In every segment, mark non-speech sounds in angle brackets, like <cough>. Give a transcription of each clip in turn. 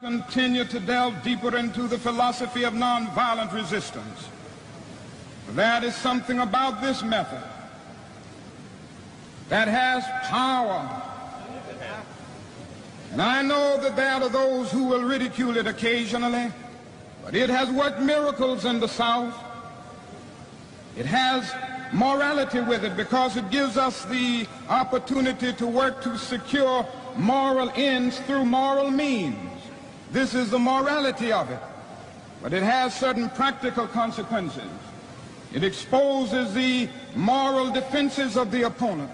continue to delve deeper into the philosophy of nonviolent resistance. That is something about this method that has power. And I know that there are those who will ridicule it occasionally, but it has worked miracles in the South. It has morality with it because it gives us the opportunity to work to secure moral ends through moral means. This is the morality of it. But it has certain practical consequences. It exposes the moral defenses of the opponent.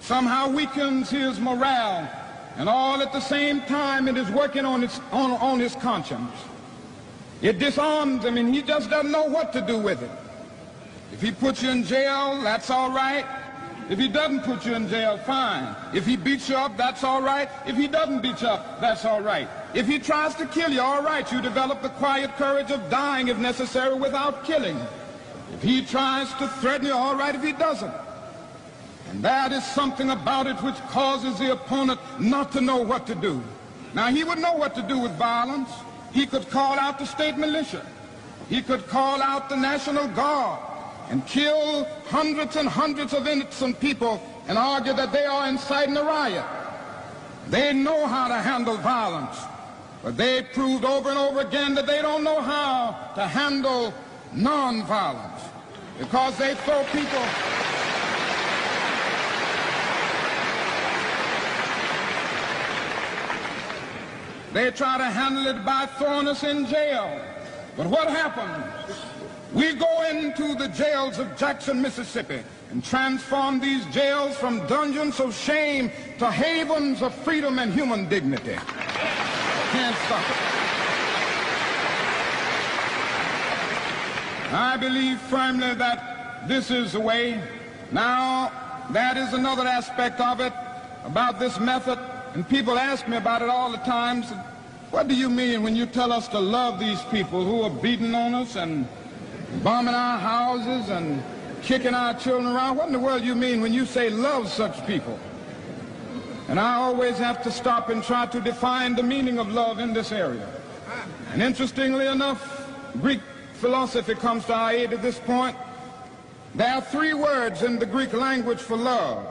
Somehow weakens his morale. And all at the same time it is working on his, on, on his conscience. It disarms him and he just doesn't know what to do with it. If he puts you in jail, that's all right. If he doesn't put you in jail, fine. If he beats you up, that's all right. If he doesn't beat you up, that's all right. If he tries to kill you, all right, you develop the quiet courage of dying if necessary without killing. If he tries to threaten you, all right if he doesn't. And that is something about it which causes the opponent not to know what to do. Now, he would know what to do with violence. He could call out the state militia. He could call out the National Guard and kill hundreds and hundreds of innocent people and argue that they are inciting a riot. They know how to handle violence, but they proved over and over again that they don't know how to handle nonviolence because they throw people They try to handle it by throwing us in jail. But what happens? We go into the jails of Jackson, Mississippi, and transform these jails from dungeons of shame to havens of freedom and human dignity. Can't stop it. I believe firmly that this is the way. Now, that is another aspect of it about this method, and people ask me about it all the time. So what do you mean when you tell us to love these people who are beating on us and bombing our houses and kicking our children around. What in the world do you mean when you say love such people? And I always have to stop and try to define the meaning of love in this area. And interestingly enough, Greek philosophy comes to our aid at this point. There are three words in the Greek language for love.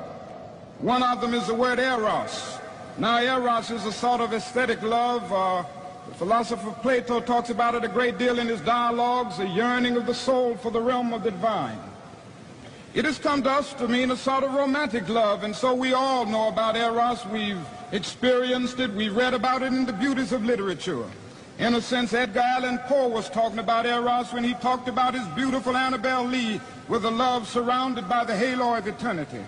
One of them is the word eros. Now, eros is a sort of aesthetic love, uh, the philosopher Plato talks about it a great deal in his dialogues, the yearning of the soul for the realm of the divine. It has come to us to mean a sort of romantic love, and so we all know about Eros. We've experienced it. We read about it in the beauties of literature. In a sense, Edgar Allan Poe was talking about Eros when he talked about his beautiful Annabel Lee with a love surrounded by the halo of eternity.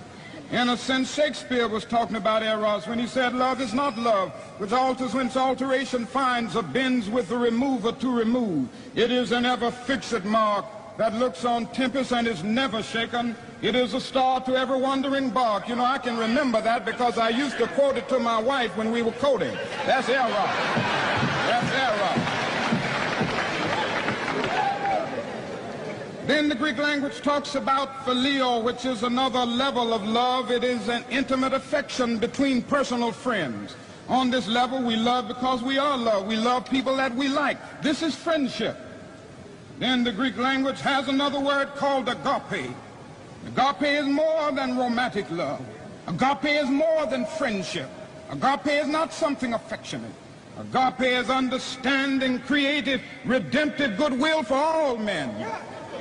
In a sense, Shakespeare was talking about Eros when he said, love is not love, which alters whence alteration finds or bends with the remover to remove. It is an ever fixed mark that looks on tempest and is never shaken. It is a star to every wandering bark. You know, I can remember that because I used to quote it to my wife when we were courting. That's Eros. That's Eros. Then the Greek language talks about phileo, which is another level of love. It is an intimate affection between personal friends. On this level, we love because we are loved. We love people that we like. This is friendship. Then the Greek language has another word called agape. Agape is more than romantic love. Agape is more than friendship. Agape is not something affectionate. Agape is understanding, creative, redemptive goodwill for all men.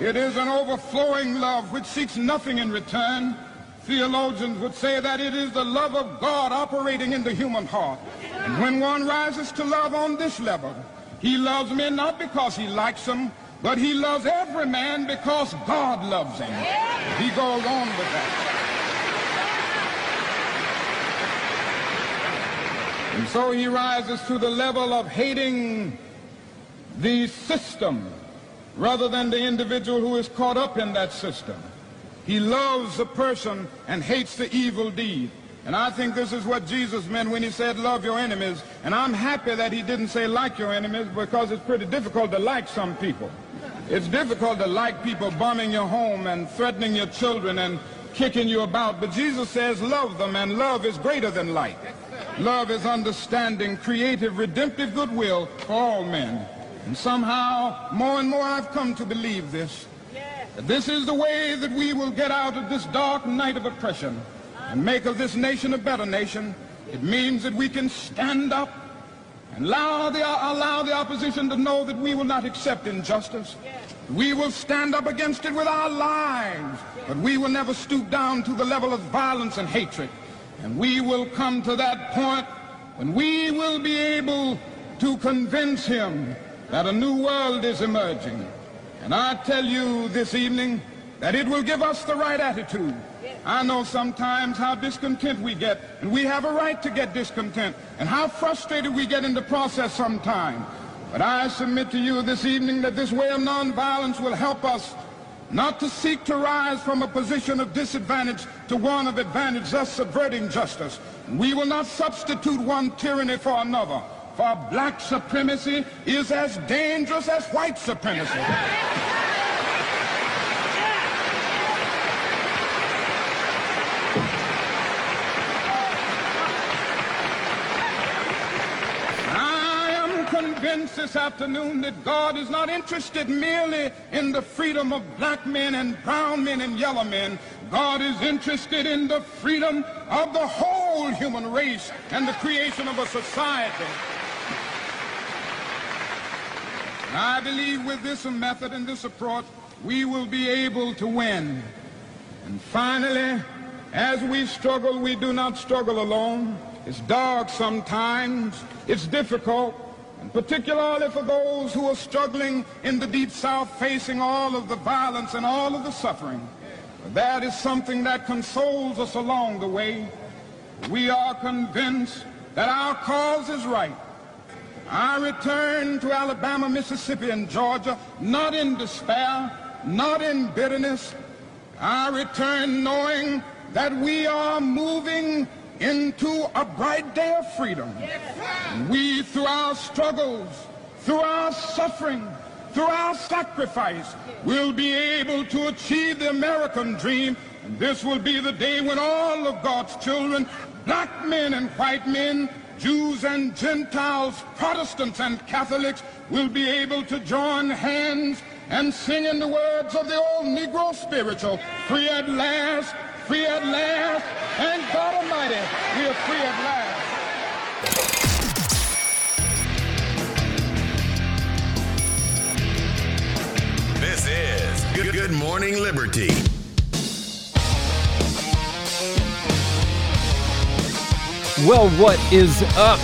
It is an overflowing love which seeks nothing in return. Theologians would say that it is the love of God operating in the human heart. And when one rises to love on this level, he loves men not because he likes them, but he loves every man because God loves him. He goes on with that. And so he rises to the level of hating the system rather than the individual who is caught up in that system. He loves the person and hates the evil deed. And I think this is what Jesus meant when he said, love your enemies. And I'm happy that he didn't say like your enemies because it's pretty difficult to like some people. It's difficult to like people bombing your home and threatening your children and kicking you about. But Jesus says love them and love is greater than like. Love is understanding, creative, redemptive goodwill for all men. And somehow, more and more I've come to believe this. That this is the way that we will get out of this dark night of oppression and make of this nation a better nation. It means that we can stand up and allow the, allow the opposition to know that we will not accept injustice. We will stand up against it with our lives, but we will never stoop down to the level of violence and hatred. And we will come to that point when we will be able to convince him that a new world is emerging. And I tell you this evening that it will give us the right attitude. I know sometimes how discontent we get, and we have a right to get discontent, and how frustrated we get in the process sometimes. But I submit to you this evening that this way of nonviolence will help us not to seek to rise from a position of disadvantage to one of advantage, thus subverting justice. We will not substitute one tyranny for another, for black supremacy is as dangerous as white supremacy. I am convinced this afternoon that God is not interested merely in the freedom of black men and brown men and yellow men. God is interested in the freedom of the whole human race and the creation of a society. And I believe with this method and this approach, we will be able to win. And finally, as we struggle, we do not struggle alone. It's dark sometimes. It's difficult and particularly for those who are struggling in the deep south facing all of the violence and all of the suffering. That is something that consoles us along the way. We are convinced that our cause is right. I return to Alabama, Mississippi, and Georgia, not in despair, not in bitterness. I return knowing that we are moving into a bright day of freedom. Yes, We, through our struggles, through our suffering, through our sacrifice, will be able to achieve the American dream. And this will be the day when all of God's children, black men and white men, Jews and Gentiles, Protestants and Catholics, will be able to join hands and sing in the words of the old Negro spiritual, free at last, free at last, and God Almighty, we are free at last. This is Good, Good Morning Liberty. Well, what is up,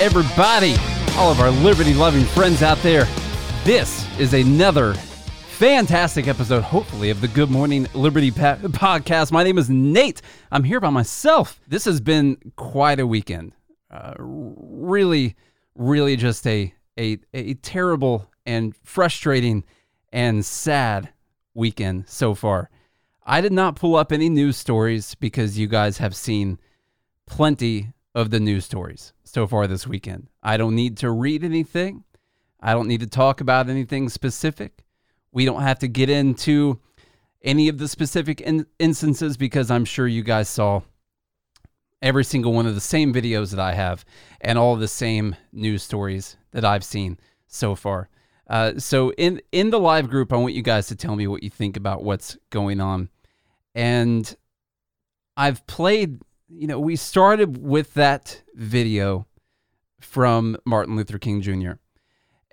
everybody? All of our liberty loving friends out there. This is another fantastic episode, hopefully, of the Good Morning Liberty pa- podcast. My name is Nate. I'm here by myself. This has been quite a weekend. Uh, really, really just a, a, a terrible and frustrating and sad weekend so far. I did not pull up any news stories because you guys have seen plenty of the news stories so far this weekend. I don't need to read anything. I don't need to talk about anything specific. We don't have to get into any of the specific in- instances because I'm sure you guys saw every single one of the same videos that I have and all the same news stories that I've seen so far. Uh, so in in the live group, I want you guys to tell me what you think about what's going on. And I've played, you know, we started with that video from Martin Luther King Jr.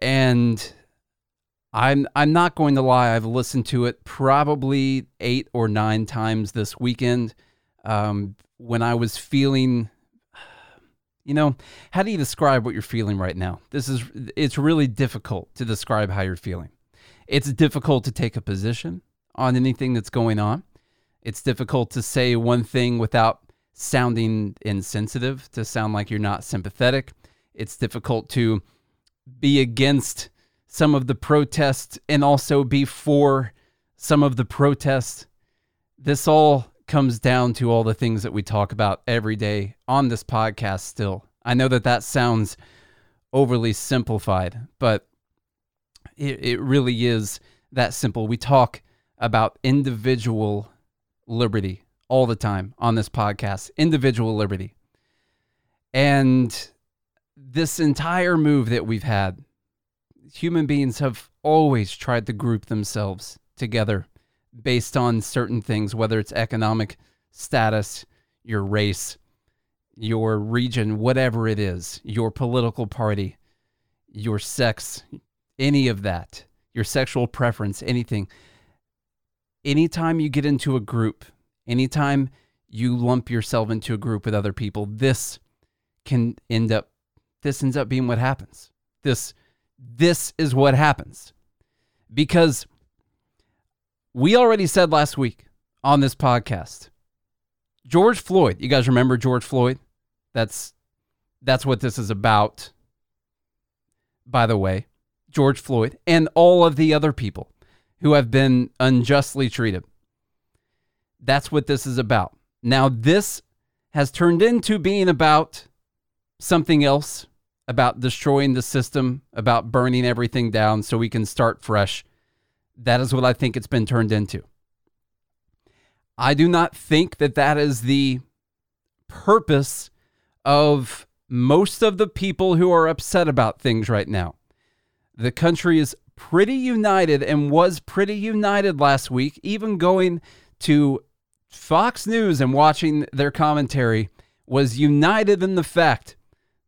And I'm I'm not going to lie. I've listened to it probably eight or nine times this weekend. Um, when I was feeling, you know, how do you describe what you're feeling right now? This is it's really difficult to describe how you're feeling. It's difficult to take a position on anything that's going on. It's difficult to say one thing without sounding insensitive, to sound like you're not sympathetic. It's difficult to be against some of the protests and also before some of the protests. This all comes down to all the things that we talk about every day on this podcast still. I know that that sounds overly simplified, but it, it really is that simple. We talk about individual liberty all the time on this podcast, individual liberty. And this entire move that we've had, human beings have always tried to group themselves together based on certain things, whether it's economic status, your race, your region, whatever it is, your political party, your sex, any of that, your sexual preference, anything. Anytime you get into a group, anytime you lump yourself into a group with other people, this can end up this ends up being what happens. This this is what happens. Because we already said last week on this podcast, George Floyd, you guys remember George Floyd? That's that's what this is about. By the way, George Floyd and all of the other people who have been unjustly treated. That's what this is about. Now this has turned into being about something else, about destroying the system, about burning everything down so we can start fresh. That is what I think it's been turned into. I do not think that that is the purpose of most of the people who are upset about things right now. The country is pretty united and was pretty united last week, even going to Fox News and watching their commentary was united in the fact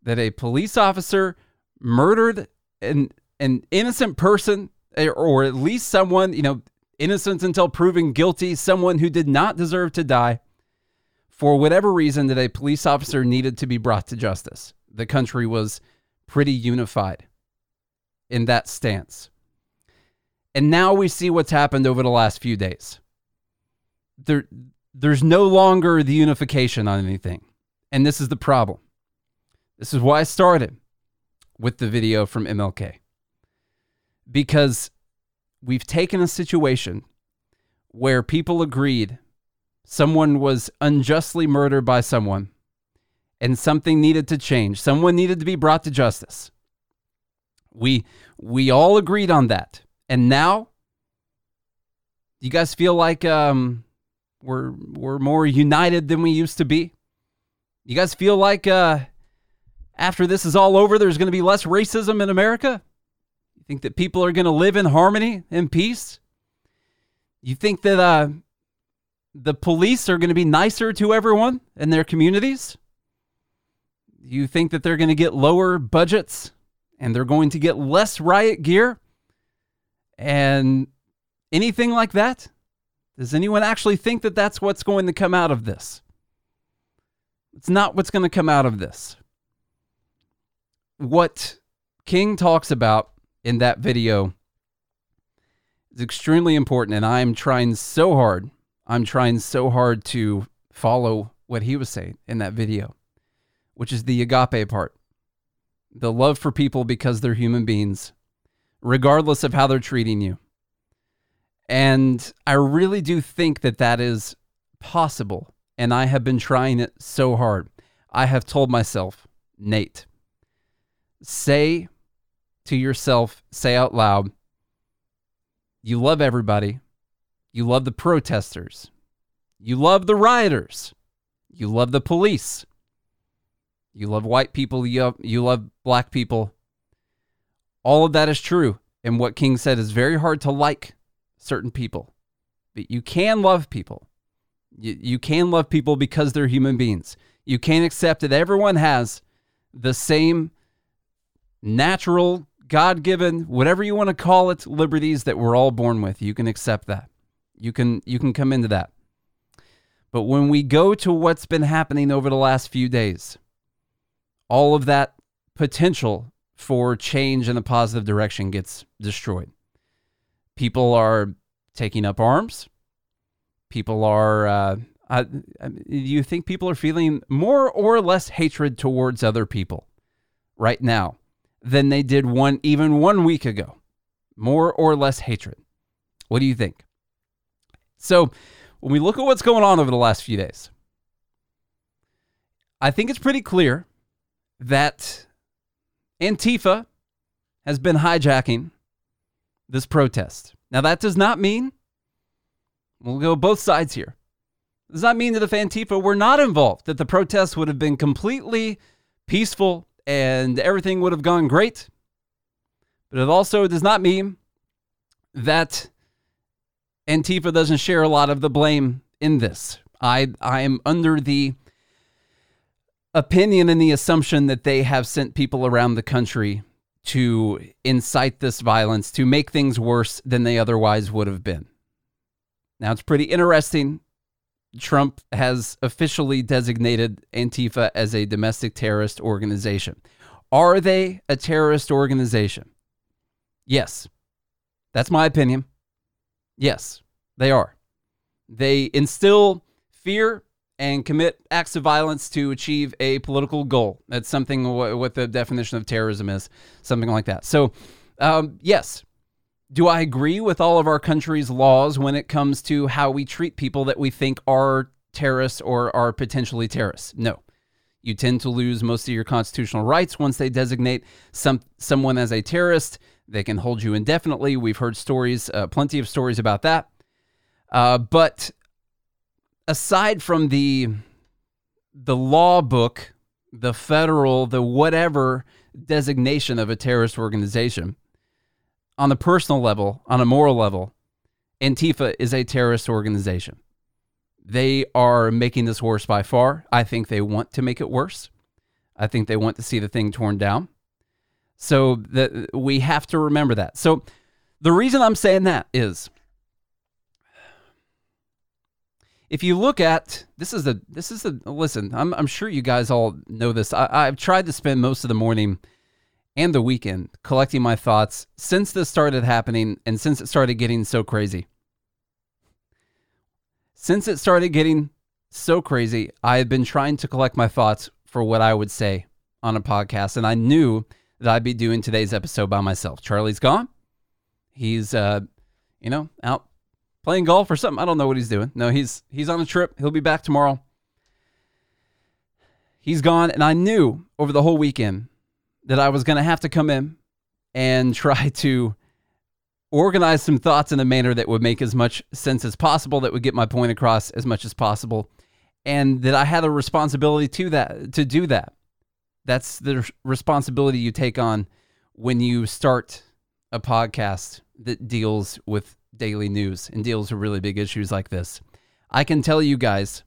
that a police officer murdered an, an innocent person eh, or at least someone, you know, innocent until proven guilty, someone who did not deserve to die for whatever reason that a police officer needed to be brought to justice. The country was pretty unified in that stance. And now we see what's happened over the last few days. There, there's no longer the unification on anything. And this is the problem. This is why I started with the video from MLK. Because we've taken a situation where people agreed someone was unjustly murdered by someone and something needed to change. Someone needed to be brought to justice. We we all agreed on that. And now do you guys feel like um, we're we're more united than we used to be? You guys feel like uh, after this is all over there's going to be less racism in America? You think that people are going to live in harmony and peace? You think that uh, the police are going to be nicer to everyone in their communities? You think that they're going to get lower budgets and they're going to get less riot gear and anything like that? Does anyone actually think that that's what's going to come out of this? It's not what's going to come out of this. What King talks about in that video is extremely important, and I'm trying so hard I'm trying so hard to follow what he was saying in that video, which is the agape part the love for people because they're human beings, regardless of how they're treating you. And I really do think that that is possible. And I have been trying it so hard. I have told myself, Nate, say to yourself, say out loud, you love everybody. You love the protesters. You love the rioters. You love the police. You love white people. You love, you love black people. All of that is true. And what King said is very hard to like certain people. But you can love people. You, you can love people because they're human beings. You can accept that everyone has the same natural, God given, whatever you want to call it, liberties that we're all born with. You can accept that. You can you can come into that. But when we go to what's been happening over the last few days, all of that potential for change in a positive direction gets destroyed. People are taking up arms. People are. Uh, you think people are feeling more or less hatred towards other people right now than they did one even one week ago? More or less hatred. What do you think? So when we look at what's going on over the last few days, I think it's pretty clear that Antifa has been hijacking this protest. Now, that does not mean, we'll go both sides here. Does not mean that if Antifa were not involved, that the protests would have been completely peaceful and everything would have gone great. But it also does not mean that Antifa doesn't share a lot of the blame in this. I I am under the opinion and the assumption that they have sent people around the country to incite this violence to make things worse than they otherwise would have been. Now it's pretty interesting. Trump has officially designated Antifa as a domestic terrorist organization. Are they a terrorist organization? Yes. That's my opinion. Yes, they are. They instill fear and commit acts of violence to achieve a political goal. That's something what the definition of terrorism is, something like that. So, um, yes. Do I agree with all of our country's laws when it comes to how we treat people that we think are terrorists or are potentially terrorists? No. You tend to lose most of your constitutional rights once they designate some someone as a terrorist. They can hold you indefinitely. We've heard stories, uh, plenty of stories about that. Uh, but aside from the the law book, the federal, the whatever designation of a terrorist organization, on the personal level, on a moral level, Antifa is a terrorist organization. They are making this worse by far. I think they want to make it worse. I think they want to see the thing torn down. So that we have to remember that. So the reason I'm saying that is if you look at this is the this is the listen, I'm I'm sure you guys all know this. I, I've tried to spend most of the morning and the weekend collecting my thoughts since this started happening and since it started getting so crazy. Since it started getting so crazy, I have been trying to collect my thoughts for what I would say on a podcast, and I knew that I'd be doing today's episode by myself. Charlie's gone. He's uh, you know, out playing golf or something. I don't know what he's doing. No, he's he's on a trip. He'll be back tomorrow. He's gone, and I knew over the whole weekend that I was going to have to come in and <laughs> try to organize some thoughts in a manner that would make as much sense as possible, that would get my point across as much as possible, and that I had a responsibility to that to do that. That's the responsibility you take on when you start a podcast that deals with daily news and deals with really big issues like this. I can tell you guys,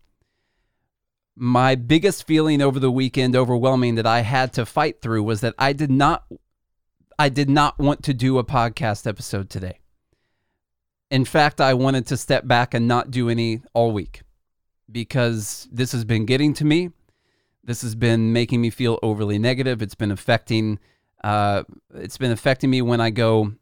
my biggest feeling over the weekend, overwhelming that I had to fight through was that I did not I did not want to do a podcast episode today. In fact, I wanted to step back and not do any all week because this has been getting to me. This has been making me feel overly negative. It's been affecting uh, it's been affecting me when I go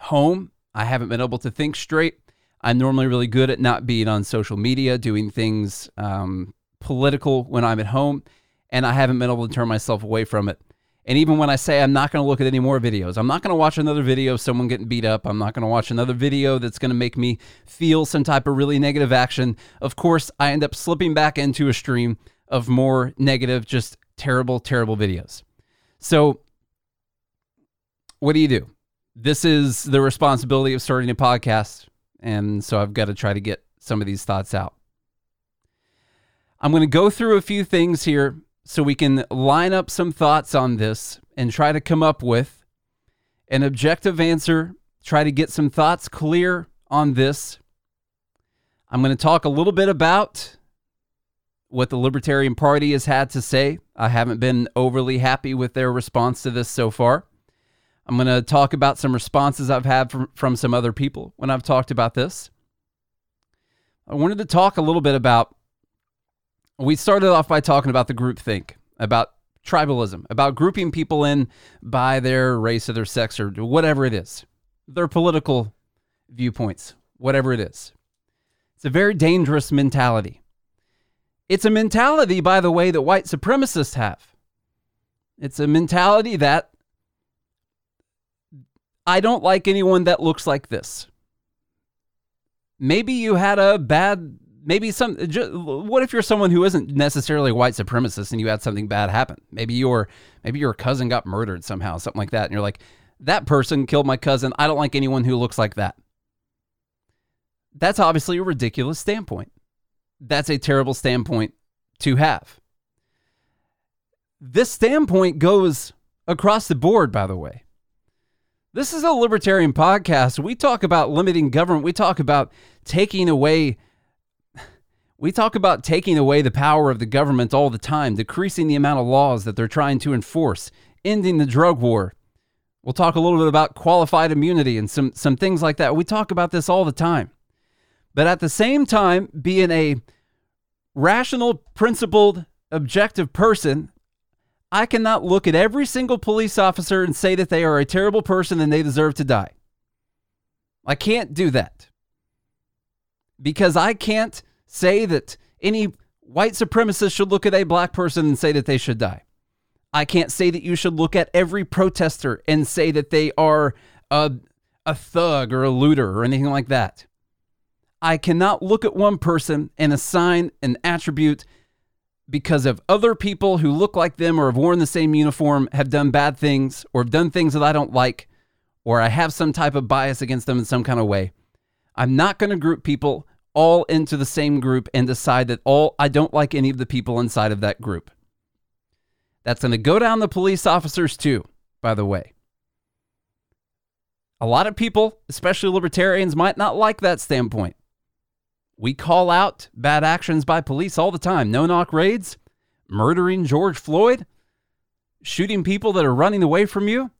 home. I haven't been able to think straight. I'm normally really good at not being on social media, doing things um, political when I'm at home, and I haven't been able to turn myself away from it. And even when I say I'm not going to look at any more videos, I'm not going to watch another video of someone getting beat up. I'm not going to watch another video that's going to make me feel some type of really negative action. Of course, I end up slipping back into a stream of more negative, just terrible, terrible videos. So, what do you do? This is the responsibility of starting a podcast. And so I've got to try to get some of these thoughts out. I'm going to go through a few things here so we can line up some thoughts on this and try to come up with an objective answer, try to get some thoughts clear on this. I'm going to talk a little bit about what the Libertarian Party has had to say. I haven't been overly happy with their response to this so far. I'm going to talk about some responses I've had from, from some other people when I've talked about this. I wanted to talk a little bit about. We started off by talking about the group think, about tribalism, about grouping people in by their race or their sex or whatever it is, their political viewpoints, whatever it is. It's a very dangerous mentality. It's a mentality, by the way, that white supremacists have. It's a mentality that I don't like anyone that looks like this. Maybe you had a bad, maybe some, what if you're someone who isn't necessarily white supremacist and you had something bad happen? Maybe your, maybe your cousin got murdered somehow, something like that. And you're like, that person killed my cousin. I don't like anyone who looks like that. That's obviously a ridiculous standpoint. That's a terrible standpoint to have. this standpoint goes across the board, by the way. This is a libertarian podcast. We talk about limiting government. We talk about taking away we talk about taking away the power of the government all the time, decreasing the amount of laws that they're trying to enforce, ending the drug war. We'll talk a little bit about qualified immunity and some some things like that. We talk about this all the time. But at the same time, being a rational, principled, objective person, I cannot look at every single police officer and say that they are a terrible person and they deserve to die. I can't do that. Because I can't say that any white supremacist should look at a black person and say that they should die. I can't say that you should look at every protester and say that they are a, a thug or a looter or anything like that. I cannot look at one person and assign an attribute because of other people who look like them or have worn the same uniform, have done bad things, or have done things that I don't like, or I have some type of bias against them in some kind of way. I'm not going to group people all into the same group and decide that all I don't like any of the people inside of that group. That's going to go down the police officers too, by the way. A lot of people, especially libertarians, might not like that standpoint. We call out bad actions by police all the time no knock raids, murdering George Floyd, shooting people that are running away from you,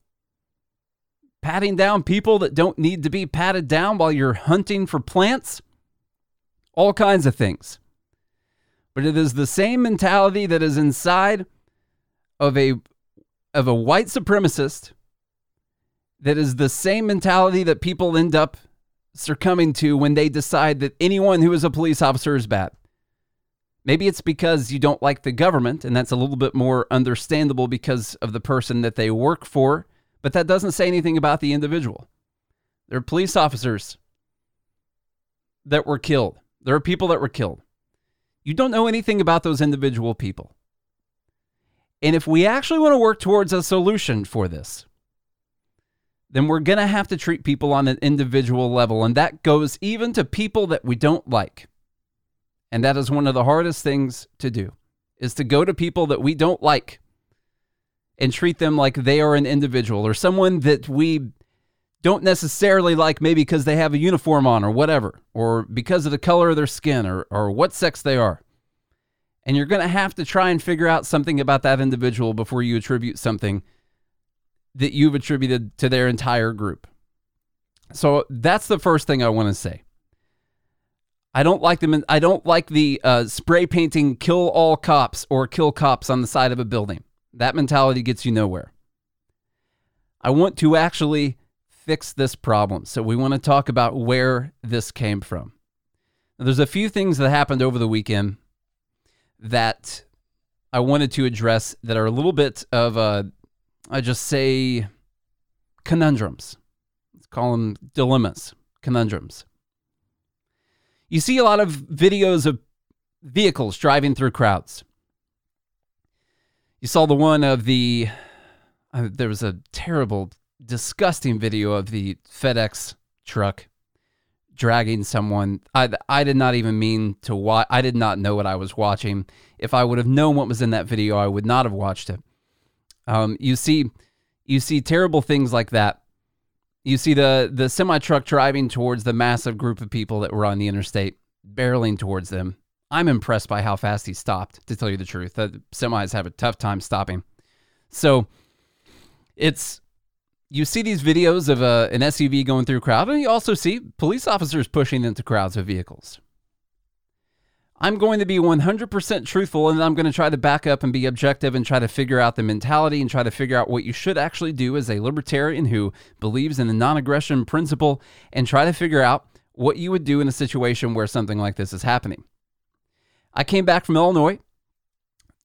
patting down people that don't need to be patted down while you're hunting for plants, all kinds of things. But it is the same mentality that is inside of a of a white supremacist that is the same mentality that people end up succumbing to when they decide that anyone who is a police officer is bad. Maybe it's because you don't like the government, and that's a little bit more understandable because of the person that they work for, but that doesn't say anything about the individual. There are police officers that were killed, there are people that were killed. You don't know anything about those individual people. And if we actually want to work towards a solution for this, then we're going to have to treat people on an individual level. And that goes even to people that we don't like. And that is one of the hardest things to do is to go to people that we don't like and treat them like they are an individual or someone that we don't necessarily like maybe because they have a uniform on or whatever, or because of the color of their skin or, or what sex they are. And you're going to have to try and figure out something about that individual before you attribute something that you've attributed to their entire group. So that's the first thing I want to say. I don't like them. I don't like the uh, spray painting "kill all cops" or "kill cops" on the side of a building. That mentality gets you nowhere. I want to actually fix this problem. So we want to talk about where this came from. Now, there's a few things that happened over the weekend that I wanted to address that are a little bit of a I just say conundrums. Let's call them dilemmas, conundrums. You see a lot of videos of vehicles driving through crowds. You saw the one of the, uh, there was a terrible, disgusting video of the FedEx truck dragging someone. I, I did not even mean to watch, I did not know what I was watching. If I would have known what was in that video, I would not have watched it. Um, you see, you see terrible things like that. You see the the semi truck driving towards the massive group of people that were on the interstate, barreling towards them. I'm impressed by how fast he stopped. To tell you the truth, the semis have a tough time stopping. So, it's you see these videos of a, uh, an SUV going through a crowd, and you also see police officers pushing into crowds of vehicles. I'm going to be 100% truthful and I'm going to try to back up and be objective and try to figure out the mentality and try to figure out what you should actually do as a libertarian who believes in the non aggression principle and try to figure out what you would do in a situation where something like this is happening. I came back from Illinois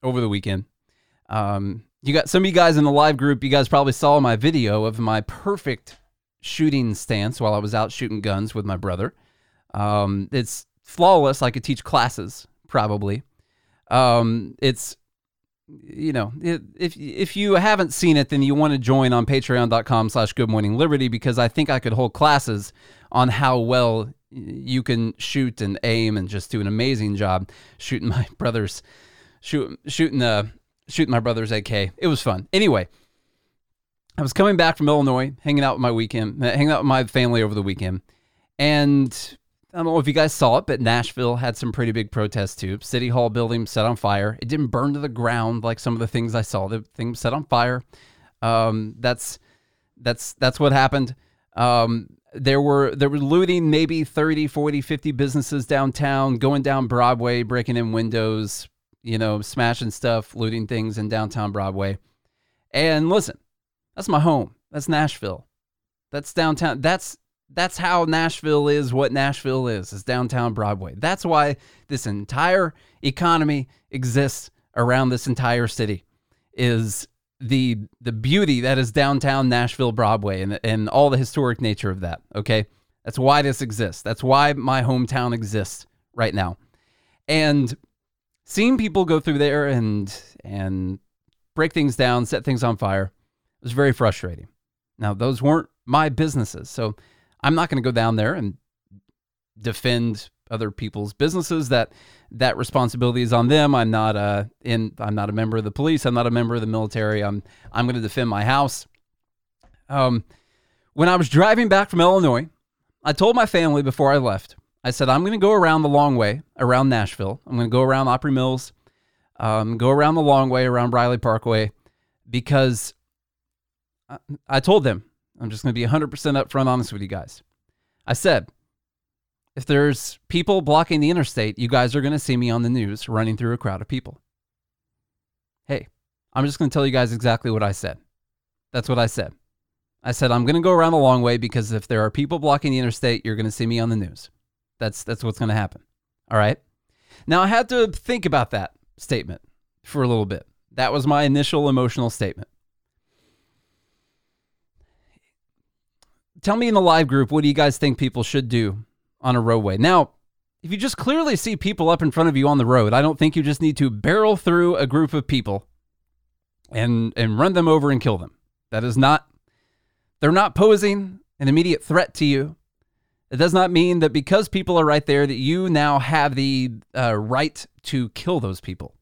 over the weekend. Um, you got some of you guys in the live group, you guys probably saw my video of my perfect shooting stance while I was out shooting guns with my brother. Um, it's flawless. I could teach classes probably. Um, it's you know if if you haven't seen it, then you want to join on Patreon.com/slash Good Morning Liberty because I think I could hold classes on how well you can shoot and aim and just do an amazing job shooting my <laughs> brother's shoot, shooting a shooting my brother's AK. It was fun. Anyway, I was coming back from Illinois, hanging out with my weekend, uh, hanging out with my family over the weekend, and I don't know if you guys saw it, but Nashville had some pretty big protests too. City Hall building set on fire. It didn't burn to the ground like some of the things I saw. The thing set on fire. Um, that's that's that's what happened. Um, there were there were looting maybe 30, 40, 50 businesses downtown, going down Broadway, breaking in windows, you know, smashing stuff, looting things in downtown Broadway. And listen, that's my home. That's Nashville. That's downtown. That's that's how Nashville is what Nashville is. Is downtown Broadway. That's why this entire economy exists around this entire city. Is the the beauty that is downtown Nashville Broadway and and all the historic nature of that. Okay, that's why this exists. That's why my hometown exists right now. And seeing people go through there and and break things down, set things on fire, was very frustrating. Now those weren't my businesses, so I'm not going to go down there and defend other people's businesses. That that responsibility is on them. I'm not a in. I'm not a member of the police. I'm not a member of the military. I'm I'm going to defend my house. Um, when I was driving back from Illinois, I told my family before I left. I said I'm going to go around the long way around Nashville. I'm going to go around Opry Mills, um, go around the long way around Briley Parkway, because I, I told them I'm just going to be 100% upfront honest with you guys. I said if there's people blocking the interstate, you guys are going to see me on the news running through a crowd of people. Hey, I'm just going to tell you guys exactly what I said. That's what I said. I said I'm going to go around the long way because if there are people blocking the interstate, you're going to see me on the news. That's that's what's going to happen. All right? Now I had to think about that statement for a little bit. That was my initial emotional statement. Tell me in the live group what do you guys think people should do on a roadway. Now, if you just clearly see people up in front of you on the road, I don't think you just need to barrel through a group of people and and run them over and kill them. That is not they're not posing an immediate threat to you. It does not mean that because people are right there that you now have the uh, right to kill those people.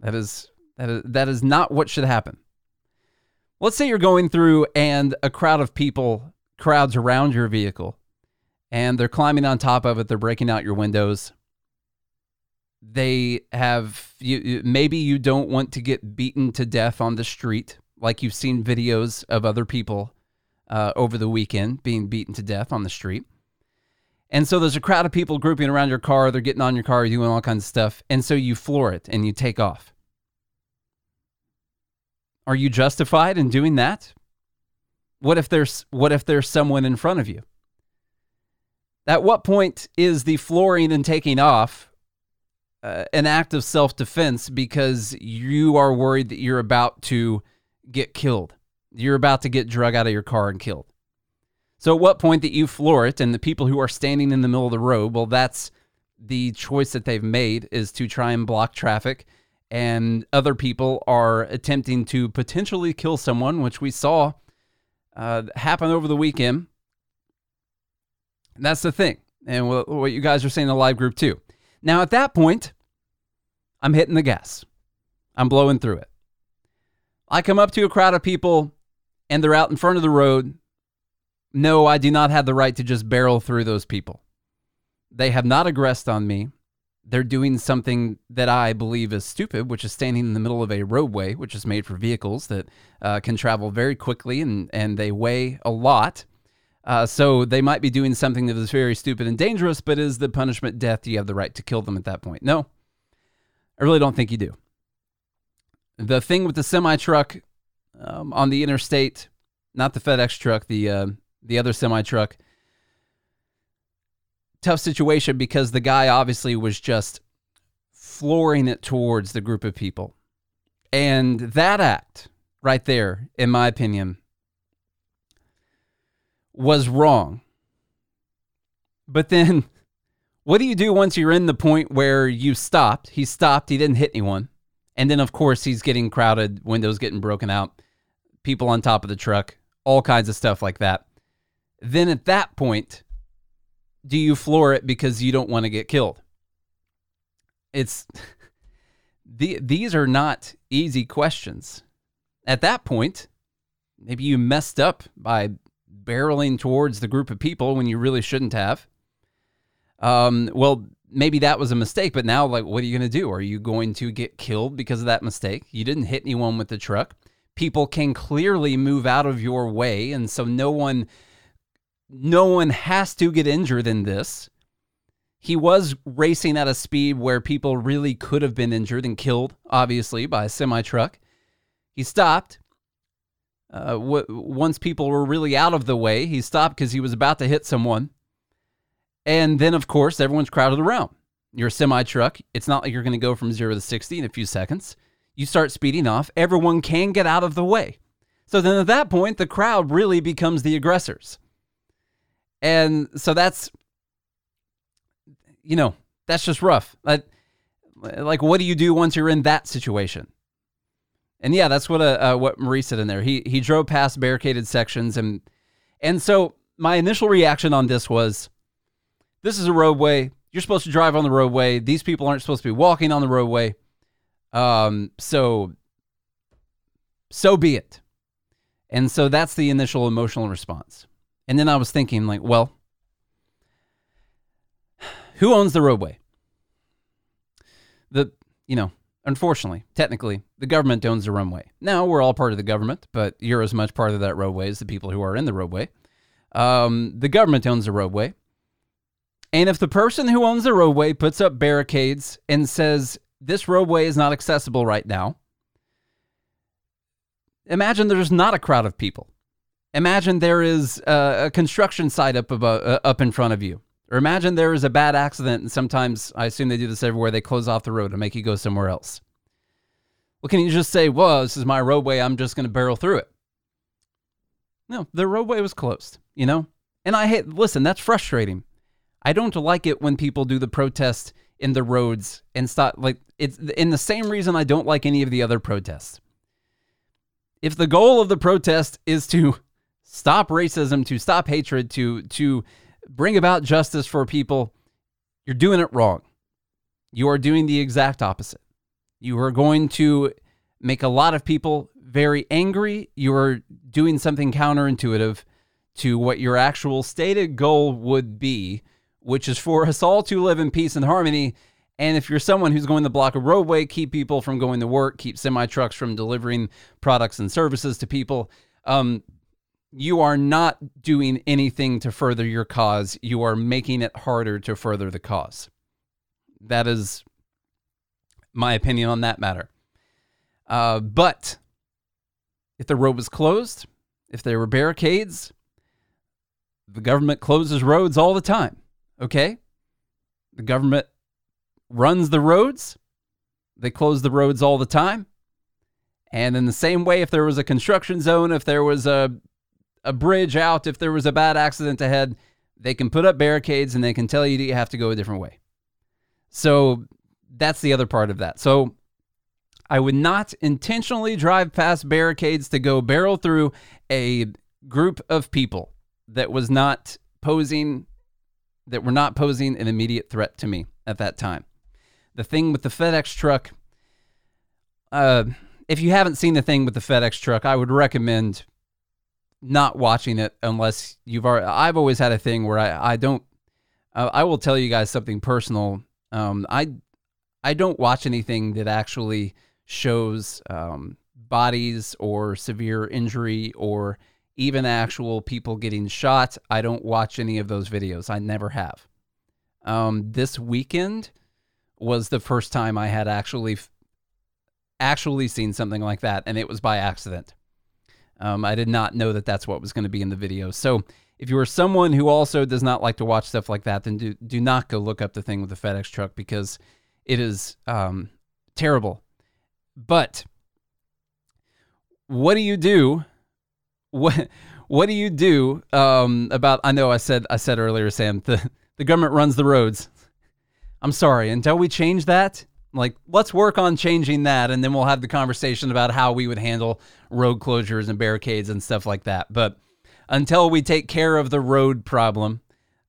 That is that is that is not what should happen. Let's say you're going through and a crowd of people crowds around your vehicle and they're climbing on top of it. They're breaking out your windows. They have you. Maybe you don't want to get beaten to death on the street, like you've seen videos of other people uh, over the weekend being beaten to death on the street. And so there's a crowd of people grouping around your car. They're getting on your car, doing all kinds of stuff. And so you floor it and you take off. Are you justified in doing that? What if there's what if there's someone in front of you? At what point is the flooring and taking off uh, an act of self defense because you are worried that you're about to get killed? You're about to get drug out of your car and killed. So, at what point that you floor it and the people who are standing in the middle of the road, well, that's the choice that they've made is to try and block traffic. And other people are attempting to potentially kill someone, which we saw uh, happen over the weekend that's the thing. And what you guys are saying in the live group too. Now, at that point, I'm hitting the gas. I'm blowing through it. I come up to a crowd of people and they're out in front of the road. No, I do not have the right to just barrel through those people. They have not aggressed on me. They're doing something that I believe is stupid, which is standing in the middle of a roadway, which is made for vehicles that uh, can travel very quickly and, and they weigh a lot. Uh, so they might be doing something that is very stupid and dangerous, but is the punishment death? Do you have the right to kill them at that point? No, I really don't think you do. The thing with the semi truck um, on the interstate, not the FedEx truck, the uh, the other semi truck, tough situation because the guy obviously was just flooring it towards the group of people, and that act right there, in my opinion, was wrong. But then <laughs> what do you do once you're in the point where you stopped? He stopped, he didn't hit anyone. And then, of course, he's getting crowded, windows getting broken out, people on top of the truck, all kinds of stuff like that. Then at that point, do you floor it because you don't want to get killed? It's the, these are not easy questions. At that point, maybe you messed up by barreling towards the group of people when you really shouldn't have. Um, well, maybe that was a mistake, but now, like, what are you going to do? Are you going to get killed because of that mistake? You didn't hit anyone with the truck. People can clearly move out of your way, and so no one, no one has to get injured in this. He was racing at a speed where people really could have been injured and killed, obviously, by a semi truck. He stopped. Uh, w- once people were really out of the way, he stopped because he was about to hit someone. And then, of course, everyone's crowded around. You're a semi truck. It's not like you're going to go from zero to 60 in a few seconds. You start speeding off, everyone can get out of the way. So then at that point, the crowd really becomes the aggressors. And so that's, you know, that's just rough. Like, like what do you do once you're in that situation? And yeah, that's what uh, uh, what Marie said in there. He he drove past barricaded sections and and so my initial reaction on this was this is a roadway. You're supposed to drive on the roadway. These people aren't supposed to be walking on the roadway. Um, so, so be it. And so that's the initial emotional response. And then I was thinking, like, well, who owns the roadway? The, you know, unfortunately, technically, the government owns the runway. Now we're all part of the government, but you're as much part of that roadway as the people who are in the roadway. Um, the government owns the roadway. And if the person who owns the roadway puts up barricades and says, this roadway is not accessible right now, imagine there's not a crowd of people. Imagine there is a, a construction site up above, uh, up in front of you. Or imagine there is a bad accident, and sometimes I assume they do this everywhere. They close off the road to make you go somewhere else. Well, can you just say, "Well, this is my roadway. I'm just going to barrel through it"? No, the roadway was closed. You know, and I hate. Listen, that's frustrating I don't like it when people do the protest in the roads and stop like it's in the same reason I don't like any of the other protests. If the goal of the protest is to stop racism, to stop hatred, to to bring about justice for people, you're doing it wrong. You are doing the exact opposite. You are going to make a lot of people very angry. You are doing something counterintuitive to what your actual stated goal would be which is for us all to live in peace and harmony. And if you're someone who's going to block a roadway, keep people from going to work, keep semi trucks from delivering products and services to people, um, you are not doing anything to further your cause. You are making it harder to further the cause. That is my opinion on that matter. Uh, but if the road was closed, if there were barricades, the government closes roads all the time. Okay? The government runs the roads. They close the roads all the time. And in the same way, if there was a construction zone, if there was a, a bridge out, if there was a bad accident ahead, they can put up barricades and they can tell you that you have to go a different way. So that's the other part of that. So I would not intentionally drive past barricades to go barrel through a group of people that was not posing that were not posing an immediate threat to me at that time. The thing with the FedEx truck, uh, if you haven't seen the thing with the FedEx truck, I would recommend not watching it unless you've already. I've always had a thing where I, I don't. Uh, I will tell you guys something personal. Um, I I don't watch anything that actually shows um, bodies or severe injury or even actual people getting shot. I don't watch any of those videos. I never have. Um, this weekend was the first time I had actually actually seen something like that, and it was by accident. Um, I did not know that that's what was going to be in the video. So if you are someone who also does not like to watch stuff like that, then do do not go look up the thing with the FedEx truck because it is um, terrible. But what do you do what what do you do um, about? I know I said I said earlier, Sam. The the government runs the roads. I'm sorry. Until we change that, like let's work on changing that, and then we'll have the conversation about how we would handle road closures and barricades and stuff like that. But until we take care of the road problem,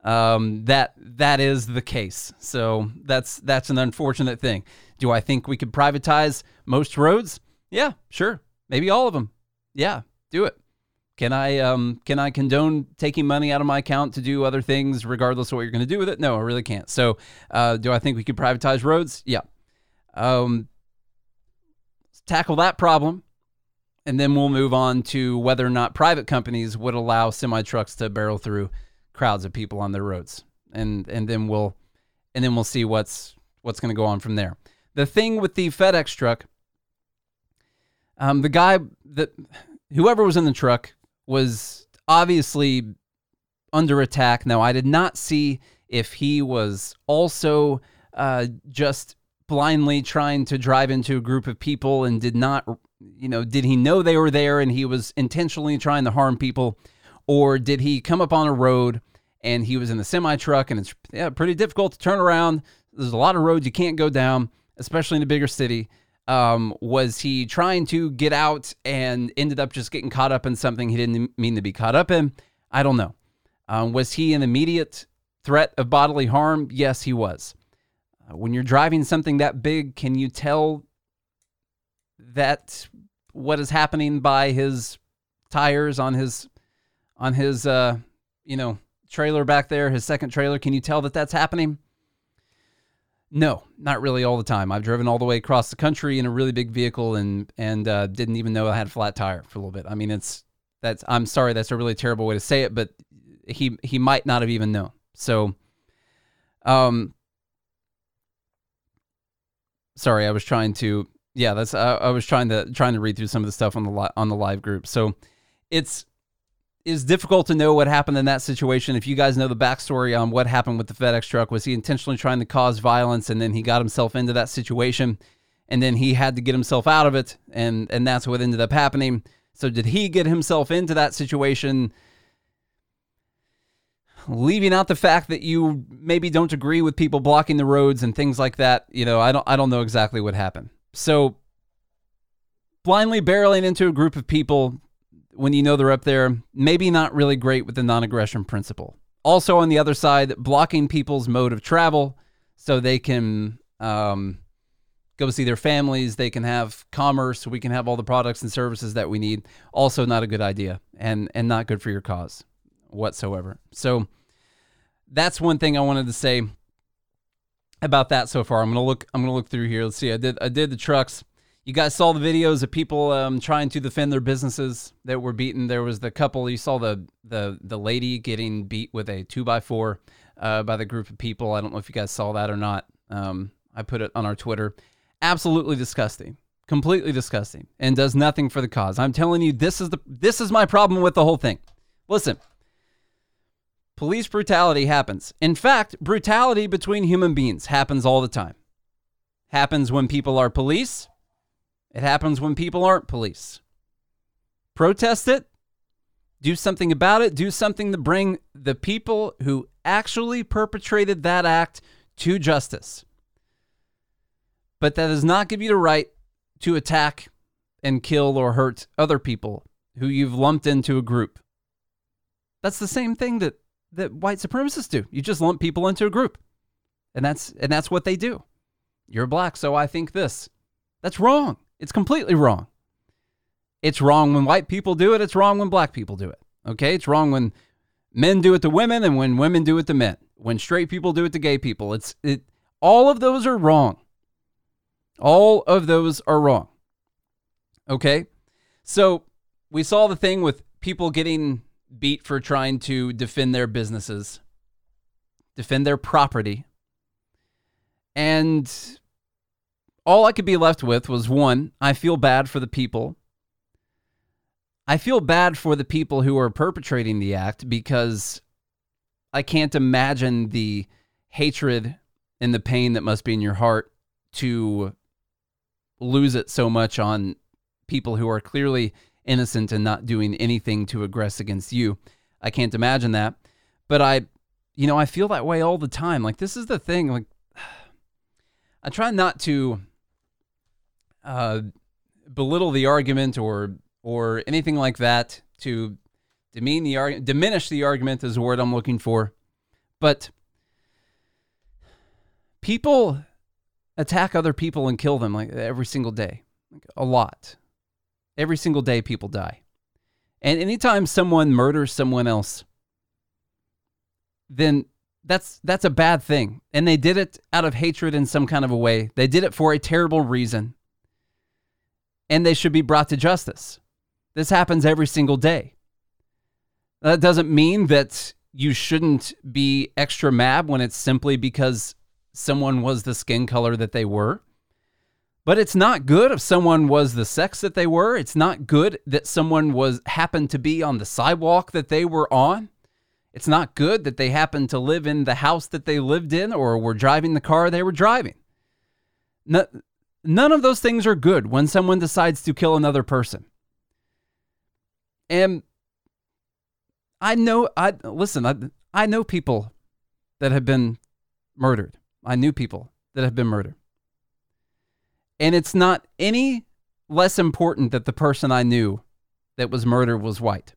um, that that is the case. So that's that's an unfortunate thing. Do I think we could privatize most roads? Yeah, sure. Maybe all of them. Yeah, do it. Can I um can I condone taking money out of my account to do other things regardless of what you're going to do with it? No, I really can't. So, uh, do I think we could privatize roads? Yeah. Um, tackle that problem, and then we'll move on to whether or not private companies would allow semi trucks to barrel through crowds of people on their roads, and and then we'll and then we'll see what's what's going to go on from there. The thing with the FedEx truck, um, the guy that whoever was in the truck was obviously under attack. Now, I did not see if he was also uh, just blindly trying to drive into a group of people and did not, you know, did he know they were there and he was intentionally trying to harm people? Or did he come up on a road and he was in a semi truck and it's yeah, pretty difficult to turn around? There's a lot of roads you can't go down, especially in a bigger city. Um, was he trying to get out and ended up just getting caught up in something he didn't mean to be caught up in? I don't know. Um, was he an immediate threat of bodily harm? Yes, he was. Uh, when you're driving something that big, can you tell that what is happening by his tires on his on his uh, you know trailer back there, his second trailer? Can you tell that that's happening? No, not really all the time. I've driven all the way across the country in a really big vehicle and and uh, didn't even know I had a flat tire for a little bit. I mean, it's that's I'm sorry, that's a really terrible way to say it, but he he might not have even known. So, um, sorry, I was trying to yeah, that's uh, I was trying to trying to read through some of the stuff on the li- on the live group. So, it's is difficult to know what happened in that situation. If you guys know the backstory on what happened with the FedEx truck, was he intentionally trying to cause violence and then he got himself into that situation and then he had to get himself out of it and and that's what ended up happening. So did he get himself into that situation leaving out the fact that you maybe don't agree with people blocking the roads and things like that, you know, I don't I don't know exactly what happened. So blindly barreling into a group of people when you know they're up there, maybe not really great with the non aggression principle. Also, on the other side, blocking people's mode of travel so they can um, go see their families, they can have commerce, we can have all the products and services that we need. Also, not a good idea and, and not good for your cause whatsoever. So, that's one thing I wanted to say about that so far. I'm gonna look. I'm gonna look through here. Let's see. I did. I did the trucks. You guys saw the videos of people um, trying to defend their businesses that were beaten. There was the couple. You saw the the the lady getting beat with a two by four uh, by the group of people. I don't know if you guys saw that or not. Um, I put it on our Twitter. Absolutely disgusting, completely disgusting, and does nothing for the cause. I'm telling you, this is the this is my problem with the whole thing. Listen, police brutality happens. In fact, brutality between human beings happens all the time. Happens when people are police it happens when people aren't police. Protest it, do something about it, do something to bring the people who actually perpetrated that act to justice. But that does not give you the right to attack and kill or hurt other people who you've lumped into a group. That's the same thing that, that white supremacists do. You just lump people into a group. And that's and that's what they do. You're black, so I think this. That's wrong. It's completely wrong. It's wrong when white people do it. It's wrong when black people do it. Okay? It's wrong when men do it to women and when women do it to men. When straight people do it to gay people. It's it all of those are wrong. All of those are wrong. Okay? So, we saw the thing with people getting beat for trying to defend their businesses, defend their property. And all I could be left with was one, I feel bad for the people. I feel bad for the people who are perpetrating the act because I can't imagine the hatred and the pain that must be in your heart to lose it so much on people who are clearly innocent and not doing anything to aggress against you. I can't imagine that. But I, you know, I feel that way all the time. Like, this is the thing. Like, <sighs> I try not to uh, belittle the argument or or anything like that to demean the argument, diminish the argument is the word I'm looking for. But people attack other people and kill them like every single day. Like a lot. Every single day people die. And anytime someone murders someone else, then that's that's a bad thing. And they did it out of hatred in some kind of a way. They did it for a terrible reason. And they should be brought to justice. This happens every single day. That doesn't mean that you shouldn't be extra mad when it's simply because someone was the skin color that they were. But it's not good if someone was the sex that they were. It's not good that someone was happened to be on the sidewalk that they were on. It's not good that they happened to live in the house that they lived in or were driving the car they were driving. None of those things are good when someone decides to kill another person. And I know I listen, I I know people that have been murdered. I knew people that have been murdered. And it's not any less important that the person I knew that was murdered was white.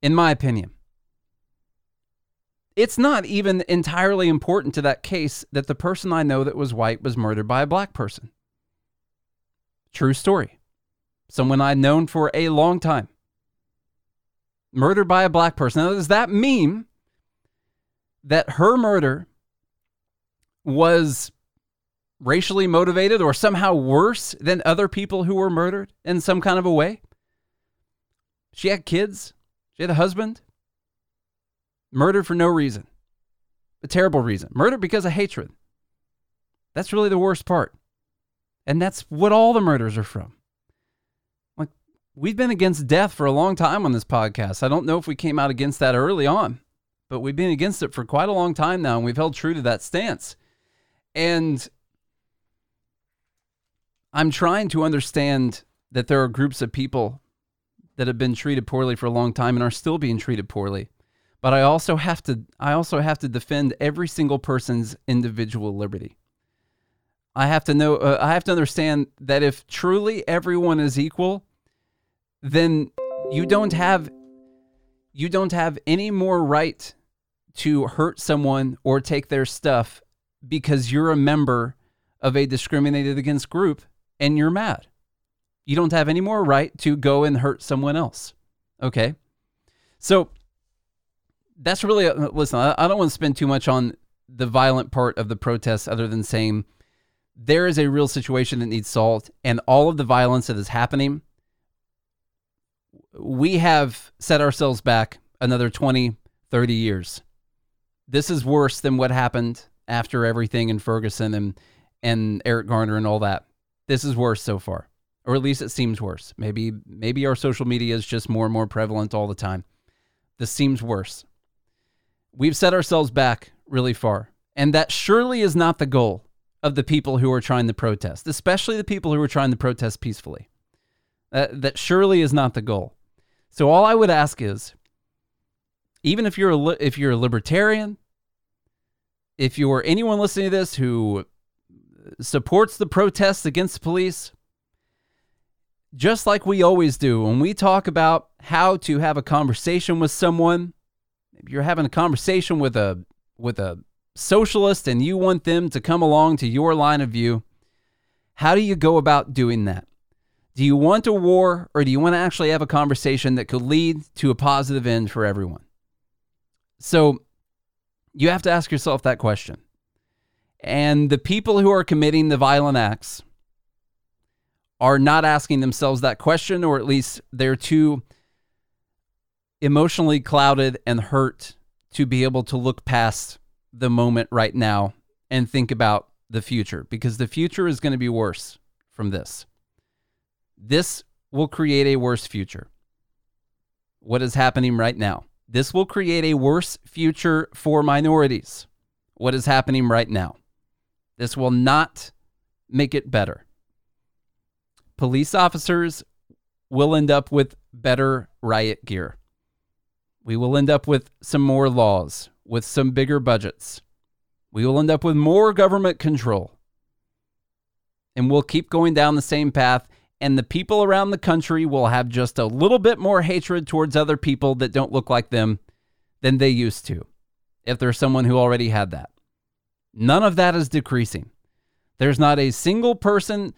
In my opinion it's not even entirely important to that case that the person I know that was white was murdered by a black person. True story. Someone I'd known for a long time. Murdered by a black person. Now, does that mean that her murder was racially motivated or somehow worse than other people who were murdered in some kind of a way? She had kids, she had a husband, Murdered for no reason. A terrible reason. Murdered because of hatred. That's really the worst part. And that's what all the murders are from. Like, we've been against death for a long time on this podcast. I don't know if we came out against that early on, but we've been against it for quite a long time now, and we've held true to that stance. And I'm trying to understand that there are groups of people that have been treated poorly for a long time and are still being treated poorly but I also have to I also have to defend every single person's individual liberty. I have to know uh, I have to understand that if truly everyone is equal, then you don't have you don't have any more right to hurt someone or take their stuff because you're a member of a discriminated against group and you're mad. You don't have any more right to go and hurt someone else. Okay? So that's really uh, listen. I, don't want to spend too much on the violent part of the protests, other than saying there is a real situation that needs solved, and all of the violence that is happening, we have set ourselves back another 20, 30 years. This is worse than what happened after everything in Ferguson and and Eric Garner and all that. This is worse so far, or at least it seems worse. Maybe maybe our social media is just more and more prevalent all the time. This seems worse. We've set ourselves back really far. And that surely is not the goal of the people who are trying to protest, especially the people who are trying to protest peacefully. Uh, that surely is not the goal. So all I would ask is, even if you're a if you're a libertarian, if you're anyone listening to this who supports the protests against the police, just like we always do when we talk about how to have a conversation with someone If you're having a conversation with a with a socialist and you want them to come along to your line of view, how do you go about doing that? Do you want a war or do you want to actually have a conversation that could lead to a positive end for everyone? So you have to ask yourself that question. And the people who are committing the violent acts are not asking themselves that question, or at least they're too emotionally clouded and hurt to be able to look past the moment right now and think about the future because the future is going to be worse from this. This will create a worse future. What is happening right now? This will create a worse future for minorities. What is happening right now? This will not make it better. Police officers will end up with better riot gear we will end up with some more laws, with some bigger budgets. We will end up with more government control. And we'll keep going down the same path. And the people around the country will have just a little bit more hatred towards other people that don't look like them than they used to. if there's someone who already had that. None of that is decreasing. There's not a single person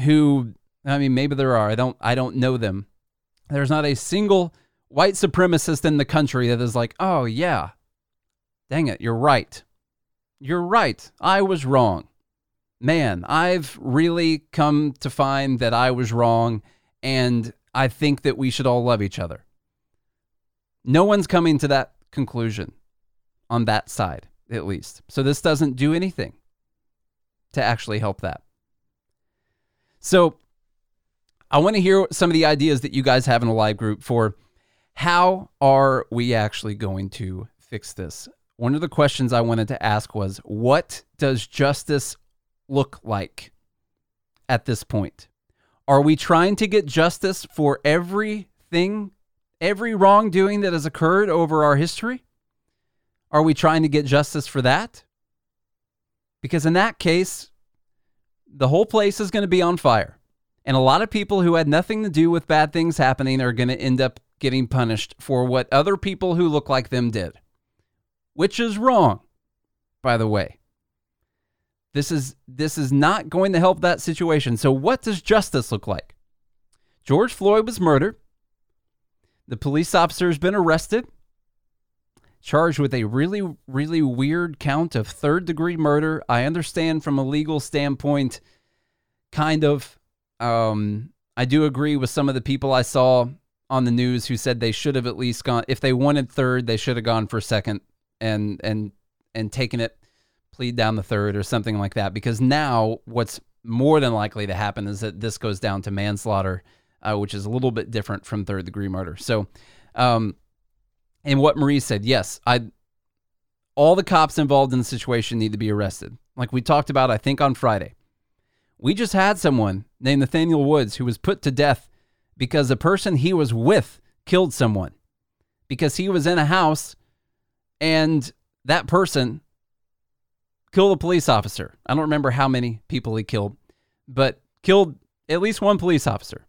who I mean maybe there are. I don't I don't know them. There's not a single white supremacist in the country that is like, "Oh yeah. Dang it, you're right. You're right. I was wrong." Man, I've really come to find that I was wrong and I think that we should all love each other. No one's coming to that conclusion on that side, at least. So this doesn't do anything to actually help that. So I want to hear some of the ideas that you guys have in a live group for how are we actually going to fix this? One of the questions I wanted to ask was what does justice look like at this point? Are we trying to get justice for everything, every wrongdoing that has occurred over our history? Are we trying to get justice for that? Because in that case, the whole place is going to be on fire. And a lot of people who had nothing to do with bad things happening are going to end up getting punished for what other people who look like them did, which is wrong, by the way. This is this is not going to help that situation. So what does justice look like? George Floyd was murdered. The police officer has been arrested charged with a really, really weird count of third degree murder. I understand from a legal standpoint, kind of. Um, I do agree with some of the people I saw on the news who said they should have at least gone if they wanted third, they should have gone for second and and and taken it, plead down the third or something like that. Because now what's more than likely to happen is that this goes down to manslaughter, uh, which is a little bit different from third degree murder. So, um, and what Marie said, yes, I all the cops involved in the situation need to be arrested. Like we talked about, I think on Friday. We just had someone named Nathaniel Woods who was put to death because the person he was with killed someone. Because he was in a house and that person killed a police officer. I don't remember how many people he killed, but killed at least one police officer.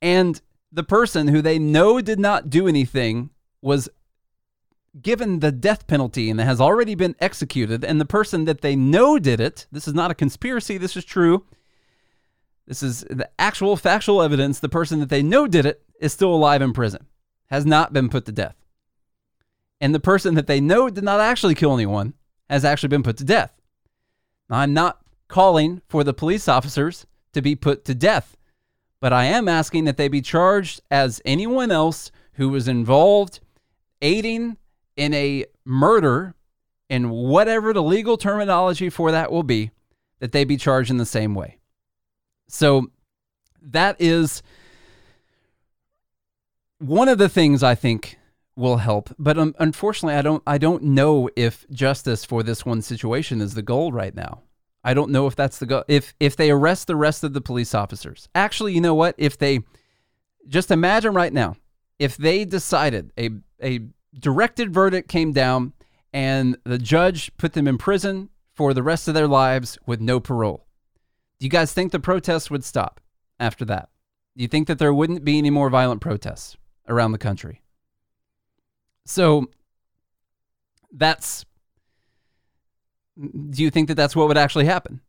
And the person who they know did not do anything was given the death penalty and has already been executed, and the person that they know did it, this is not a conspiracy, this is true. This is the actual factual evidence. The person that they know did it is still alive in prison, has not been put to death. And the person that they know did not actually kill anyone has actually been put to death. Now, I'm not calling for the police officers to be put to death, but I am asking that they be charged as anyone else who was involved aiding in a murder and whatever the legal terminology for that will be, that they be charged in the same way. So that is one of the things I think will help. But um, unfortunately, I don't I don't know if justice for this one situation is the goal right now. I don't know if that's the goal. If if they arrest the rest of the police officers, actually, you know what? If they just imagine right now, if they decided a a directed verdict came down and the judge put them in prison for the rest of their lives with no parole. Do you guys think the protests would stop after that? Do you think that there wouldn't be any more violent protests around the country? So that's do you think that that's what would actually happen?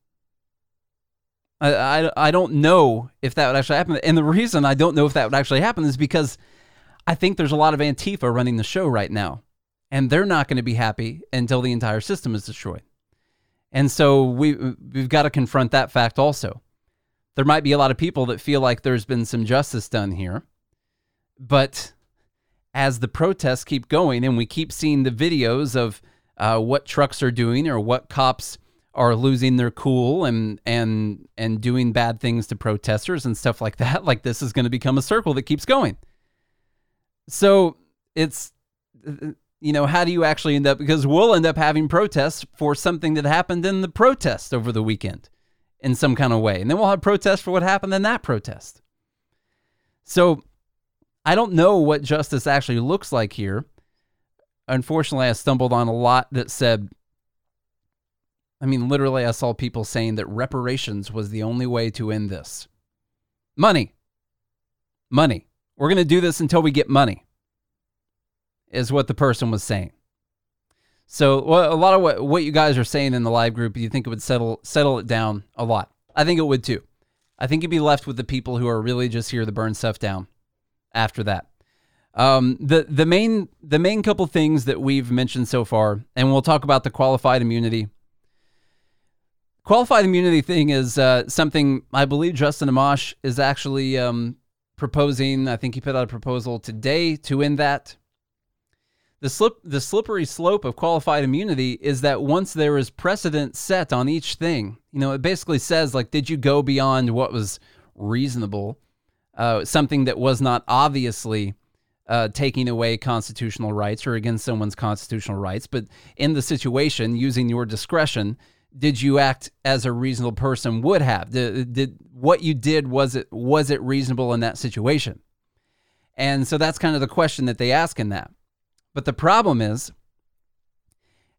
I, I, I don't know if that would actually happen. And the reason I don't know if that would actually happen is because I think there's a lot of Antifa running the show right now, and they're not going to be happy until the entire system is destroyed. And so we we've got to confront that fact also. There might be a lot of people that feel like there's been some justice done here, but as the protests keep going and we keep seeing the videos of uh, what trucks are doing or what cops are losing their cool and and and doing bad things to protesters and stuff like that, <laughs> like this is going to become a circle that keeps going. So it's, you know, how do you actually end up? Because we'll end up having protests for something that happened in the protest over the weekend in some kind of way. And then we'll have protests for what happened in that protest. So I don't know what justice actually looks like here. Unfortunately, I stumbled on a lot that said, I mean, literally, I saw people saying that reparations was the only way to end this. Money. Money. We're going to do this until we get money, is what the person was saying. So well, a lot of what, what you guys are saying in the live group, you think it would settle settle it down a lot. I think it would too. I think you'd be left with the people who are really just here to burn stuff down after that. Um, the the main the main couple things that we've mentioned so far, and we'll talk about the qualified immunity. Qualified immunity thing is uh, something I believe Justin Amash is actually um, proposing. I think he put out a proposal today to end that. The slip the slippery slope of qualified immunity is that once there is precedent set on each thing, you know, it basically says like, did you go beyond what was reasonable? Uh, something that was not obviously uh, taking away constitutional rights or against someone's constitutional rights, but in the situation, using your discretion, did you act as a reasonable person would have? Did, did what you did was it was it reasonable in that situation? And so that's kind of the question that they ask in that. But the problem is,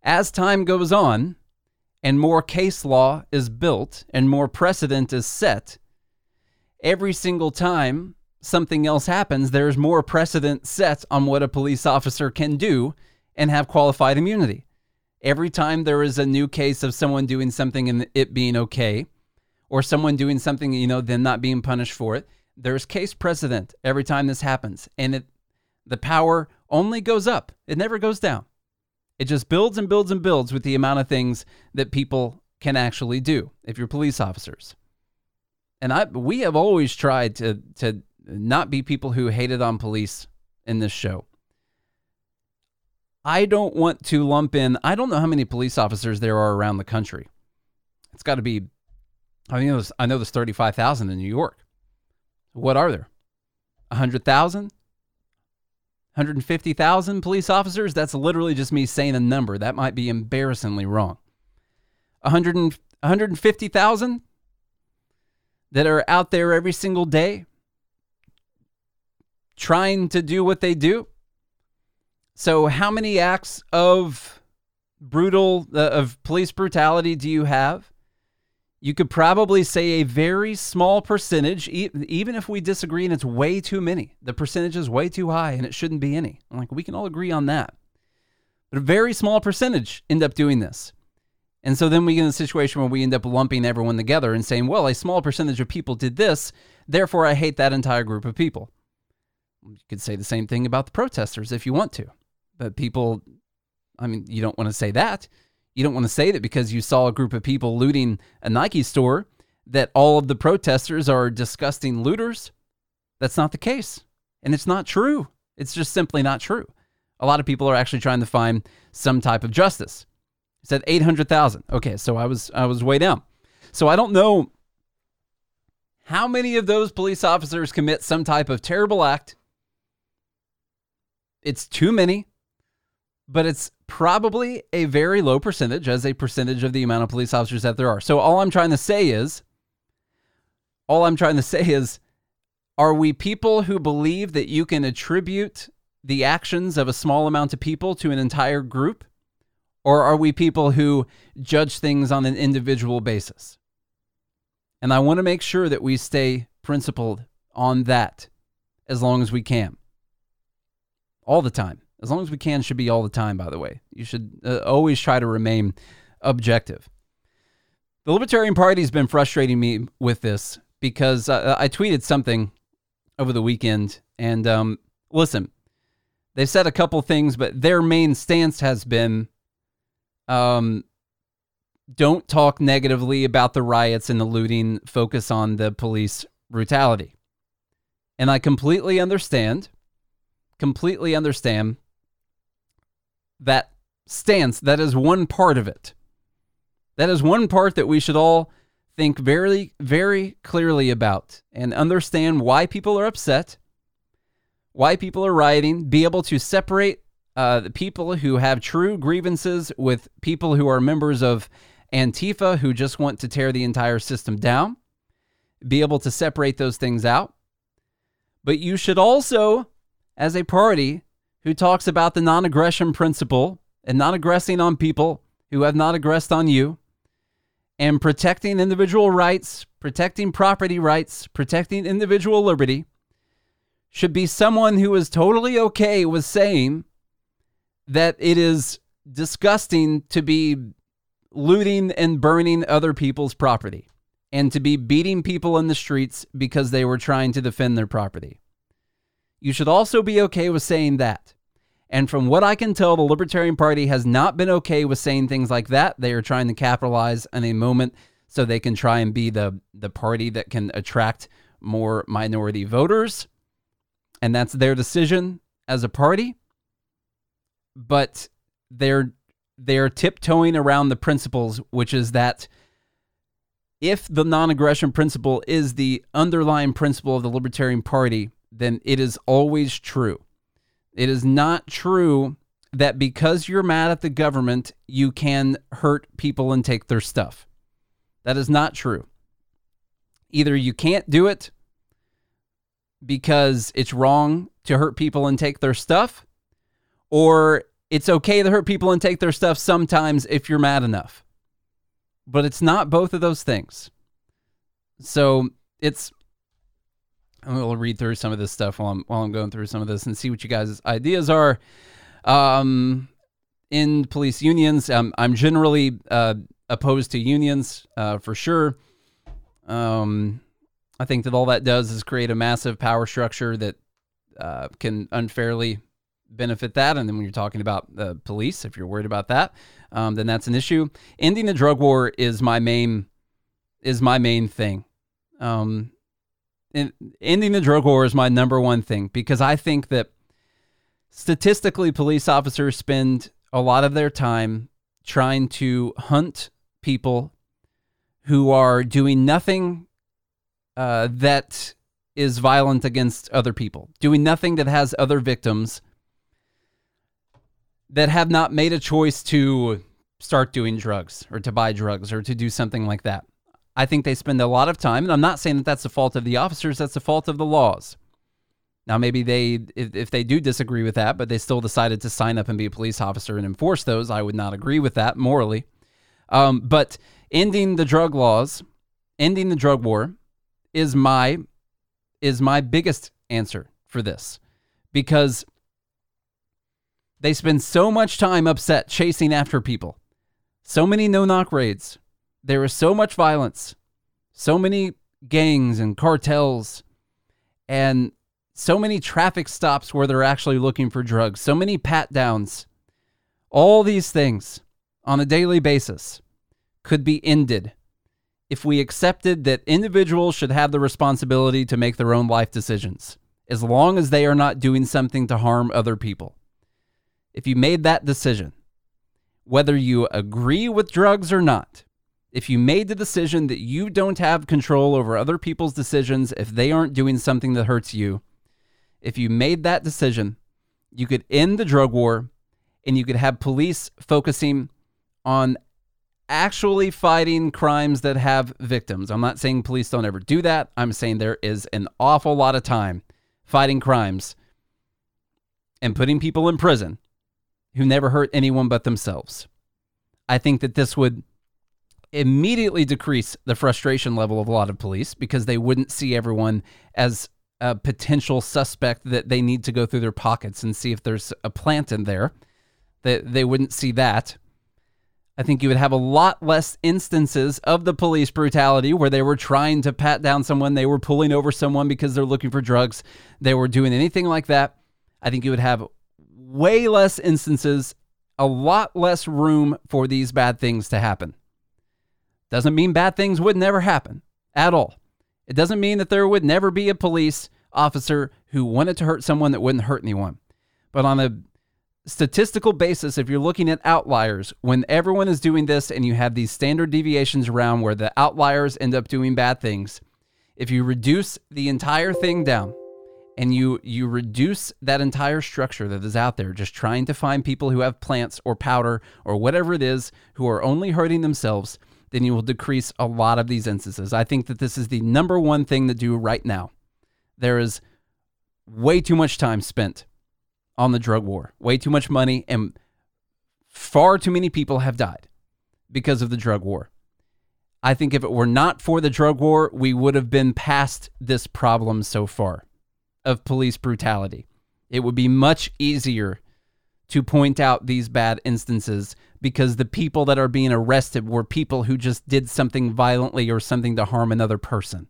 as time goes on and more case law is built and more precedent is set, every single time something else happens, there's more precedent set on what a police officer can do and have qualified immunity. Every time there is a new case of someone doing something and it being okay, or someone doing something, you know, then not being punished for it, there's case precedent every time this happens. And it the power only goes up, it never goes down. It just builds and builds and builds with the amount of things that people can actually do if you're police officers. And I we have always tried to to not be people who hated on police in this show. I don't want to lump in, I don't know how many police officers there are around the country. It's got to be, I there's, I know there's 35,000 in New York. What are there? 100,000? 150,000 police officers? That's literally just me saying a number. That might be embarrassingly wrong. 100 150,000 that are out there every single day trying to do what they do. So, how many acts of brutal, uh, of police brutality do you have? You could probably say a very small percentage, e- even if we disagree and it's way too many. The percentage is way too high and it shouldn't be any. Like, we can all agree on that. But a very small percentage end up doing this. And so then we get in a situation where we end up lumping everyone together and saying, well, a small percentage of people did this, therefore I hate that entire group of people. You could say the same thing about the protesters if you want to. But people, I mean, you don't want to say that. You don't want to say that because you saw a group of people looting a Nike store that all of the protesters are disgusting looters. That's not the case. And it's not true. It's just simply not true. A lot of people are actually trying to find some type of justice. It said 800,000. Okay, so I was I was way down. So I don't know how many of those police officers commit some type of terrible act. It's too many but it's probably a very low percentage as a percentage of the amount of police officers that there are. So all I'm trying to say is all I'm trying to say is are we people who believe that you can attribute the actions of a small amount of people to an entire group or are we people who judge things on an individual basis? And I want to make sure that we stay principled on that as long as we can. All the time as long as we can, should be all the time, by the way. You should uh, always try to remain objective. The Libertarian Party has been frustrating me with this because uh, I tweeted something over the weekend. And um, listen, they've said a couple things, but their main stance has been um, don't talk negatively about the riots and the looting, focus on the police brutality. And I completely understand, completely understand that stance. That is one part of it. That is one part that we should all think very, very clearly about and understand why people are upset, why people are rioting, be able to separate uh, the people who have true grievances with people who are members of Antifa who just want to tear the entire system down, be able to separate those things out. But you should also, as a party, who talks about the non aggression principle and not aggressing on people who have not aggressed on you and protecting individual rights, protecting property rights, protecting individual liberty should be someone who is totally okay with saying that it is disgusting to be looting and burning other people's property and to be beating people in the streets because they were trying to defend their property. You should also be okay with saying that. And from what I can tell, the Libertarian Party has not been okay with saying things like that. They are trying to capitalize on a moment so they can try and be the, the party that can attract more minority voters. And that's their decision as a party. But they're they're tiptoeing around the principles, which is that if the non aggression principle is the underlying principle of the Libertarian Party, then it is always true. It is not true that because you're mad at the government, you can hurt people and take their stuff. That is not true. Either you can't do it because it's wrong to hurt people and take their stuff, or it's okay to hurt people and take their stuff sometimes if you're mad enough. But it's not both of those things. So it's Going to read through some of this stuff while I'm while I'm going through some of this and see what you guys' ideas are. Um, in police unions, um, I'm generally uh, opposed to unions uh, for sure. Um, I think that all that does is create a massive power structure that uh, can unfairly benefit that. And then when you're talking about the police, if you're worried about that, um, then that's an issue. Ending the drug war is my main is my main thing. Um, ending the drug war is my number one thing because I think that statistically, police officers spend a lot of their time trying to hunt people who are doing nothing uh, that is violent against other people, doing nothing that has other victims that have not made a choice to start doing drugs or to buy drugs or to do something like that. I think they spend a lot of time, and I'm not saying that that's the fault of the officers, that's the fault of the laws. Now, maybe they, if, if they do disagree with that, but they still decided to sign up and be a police officer and enforce those, I would not agree with that morally. Um, but ending the drug laws, ending the drug war, is my is my biggest answer for this, because they spend so much time upset chasing after people. So many no knock raids. There is so much violence, so many gangs and cartels, and so many traffic stops where they're actually looking for drugs, so many pat downs. All these things on a daily basis could be ended if we accepted that individuals should have the responsibility to make their own life decisions, as long as they are not doing something to harm other people if you made that decision, whether you agree with drugs or not, if you made the decision that you don't have control over other people's decisions if they aren't doing something that hurts you, if you made that decision, you could end the drug war and you could have police focusing on actually fighting crimes that have victims. I'm not saying police don't ever do that. I'm saying there is an awful lot of time fighting crimes and putting people in prison who never hurt anyone but themselves. I think that this would immediately decrease the frustration level of a lot of police because they wouldn't see everyone as a potential suspect that they need to go through their pockets and see if there's a plant in there. That they wouldn't see that. I think you would have a lot less instances of the police brutality where they were trying to pat down someone, they were pulling over someone because they're looking for drugs, they were doing anything like that. I think you would have way less instances, a lot less room for these bad things to happen. Doesn't mean bad things would never happen at all. It doesn't mean that there would never be a police officer who wanted to hurt someone that wouldn't hurt anyone. But on a statistical basis, if you're looking at outliers, when everyone is doing this and you have these standard deviations around where the outliers end up doing bad things, if you reduce the entire thing down and you you reduce that entire structure that is out there just trying to find people who have plants or powder or whatever it is who are only hurting themselves then you will decrease a lot of these instances. I think that this is the number one thing to do right now. There is way too much time spent on the drug war way too much money and far too many people have died because of the drug war. I think if it were not for the drug war we would have been past this problem so far of police brutality. It would be much easier to point out these bad instances because the people that are being arrested were people who just did something violently or something to harm another person,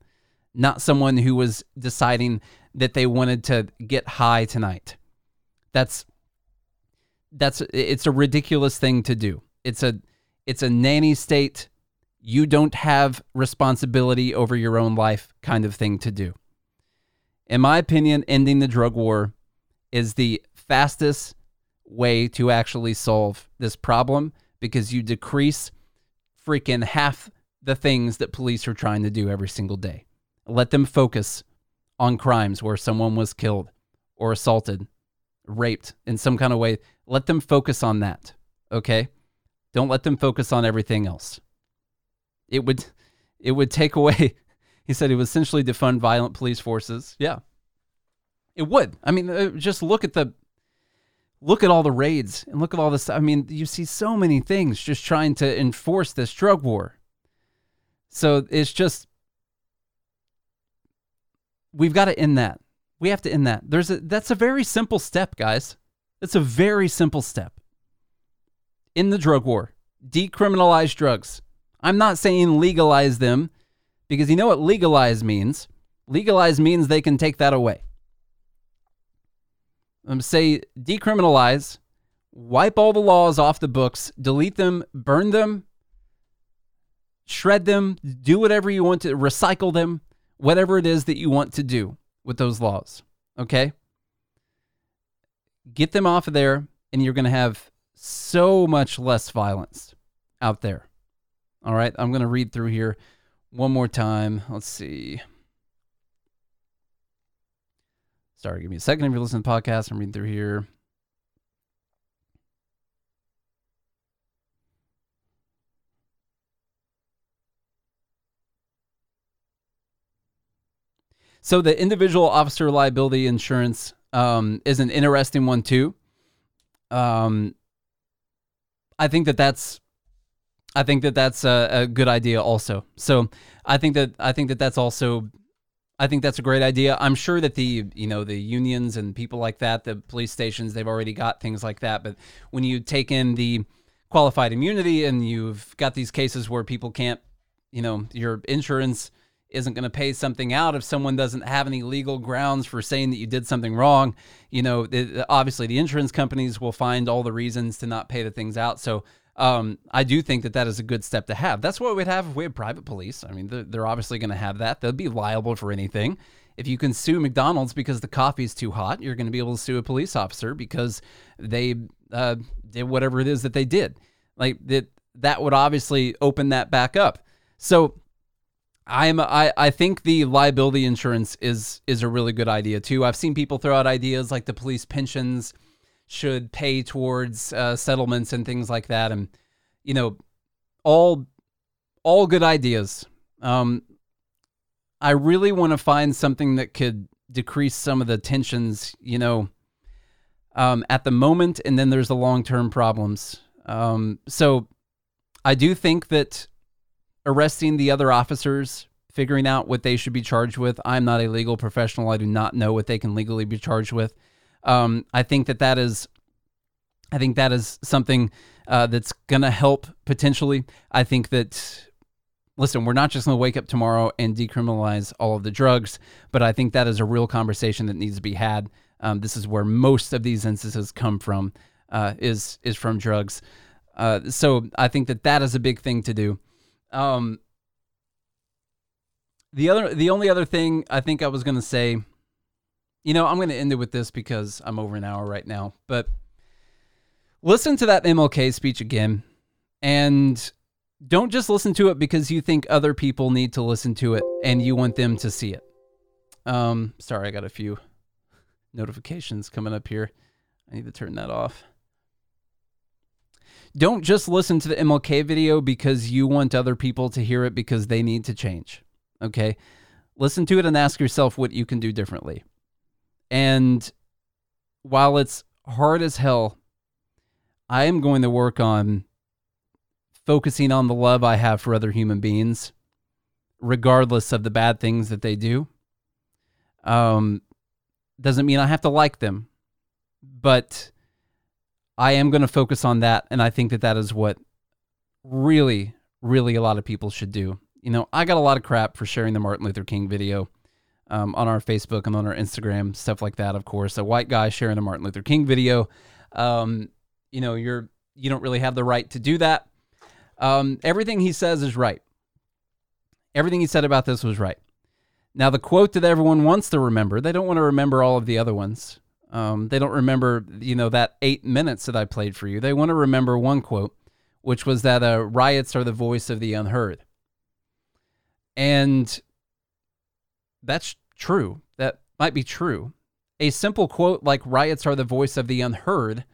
not someone who was deciding that they wanted to get high tonight. That's that's it's a ridiculous thing to do. It's a it's a nanny state. You don't have responsibility over your own life kind of thing to do. In my opinion, ending the drug war is the fastest way to actually solve this problem because you decrease freaking half the things that police are trying to do every single day. Let them focus on crimes where someone was killed or assaulted, raped in some kind of way. Let them focus on that. Okay? Don't let them focus on everything else. It would it would take away <laughs> he said it would essentially defund violent police forces. Yeah. It would. I mean, uh, just look at the look at all the raids and look at all this. I mean, you see so many things just trying to enforce this drug war. So it's just, we've got to end that. We have to end that. There's a, that's a very simple step, guys. It's a very simple step. In the drug war, decriminalize drugs. I'm not saying legalize them because you know what legalize means? Legalize means they can take that away um, say decriminalize, wipe all the laws off the books, delete them, burn them, shred them, do whatever you want to, recycle them, whatever it is that you want to do with those laws. Okay? Get them off of there, and you're going to have so much less violence out there. All right, I'm going to read through here one more time. Let's see. Sorry, give me a second if you're listening to the podcast. I'm reading through here. So the individual officer liability insurance um, is an interesting one too. Um, I think that that's, I think that that's a, a good idea also. So I think that I think that that's also I think that's a great idea. I'm sure that the you know the unions and people like that, the police stations, they've already got things like that. But when you take in the qualified immunity and you've got these cases where people can't, you know, your insurance isn't going to pay something out if someone doesn't have any legal grounds for saying that you did something wrong. You know, it, obviously the insurance companies will find all the reasons to not pay the things out. So um, I do think that that is a good step to have. That's what we'd have if we had private police. I mean, they're, they're obviously going to have that. They'll be liable for anything. If you can sue McDonald's because the coffee's too hot, you're going to be able to sue a police officer because they uh, did whatever it is that they did. Like that, that would obviously open that back up. So I'm I, I think the liability insurance is is a really good idea too. I've seen people throw out ideas like the police pensions should pay towards uh, settlements and things like that. And you know, all all good ideas. Um, I really want to find something that could decrease some of the tensions. You know, um, at the moment, and then there's the long term problems. Um, so I do think that arresting the other officers, figuring out what they should be charged with. I'm not a legal professional. I do not know what they can legally be charged with. Um, I think that that is, I think that is something uh, that's going to help potentially. I think that, listen, we're not just going to wake up tomorrow and decriminalize all of the drugs, but I think that is a real conversation that needs to be had. Um, this is where most of these instances come from, uh, is is from drugs. Uh, so I think that that is a big thing to do. Um, the other, the only other thing I think I was going to say you know, I'm going to end it with this because I'm over an hour right now. But listen to that MLK speech again and don't just listen to it because you think other people need to listen to it and you want them to see it. Um, sorry, I got a few notifications coming up here. I need to turn that off. Don't just listen to the MLK video because you want other people to hear it because they need to change. Okay? Listen to it and ask yourself what you can do differently. And while it's hard as hell, I am going to work on focusing on the love I have for other human beings, regardless of the bad things that they do. Um, doesn't mean I have to like them, but I am going to focus on that. And I think that that is what really, really a lot of people should do. You know, I got a lot of crap for sharing the Martin Luther King video um, on our Facebook and on our Instagram, stuff like that, of course. A white guy sharing a Martin Luther King video. Um, you know, you're you don't really have the right to do that. Um, everything he says is right. Everything he said about this was right. Now, the quote that everyone wants to remember, they don't want to remember all of the other ones. Um, they don't remember, you know, that eight minutes that I played for you. They want to remember one quote, which was that uh, riots are the voice of the unheard. And that's true. That might be true. A simple quote like riots are the voice of the unheard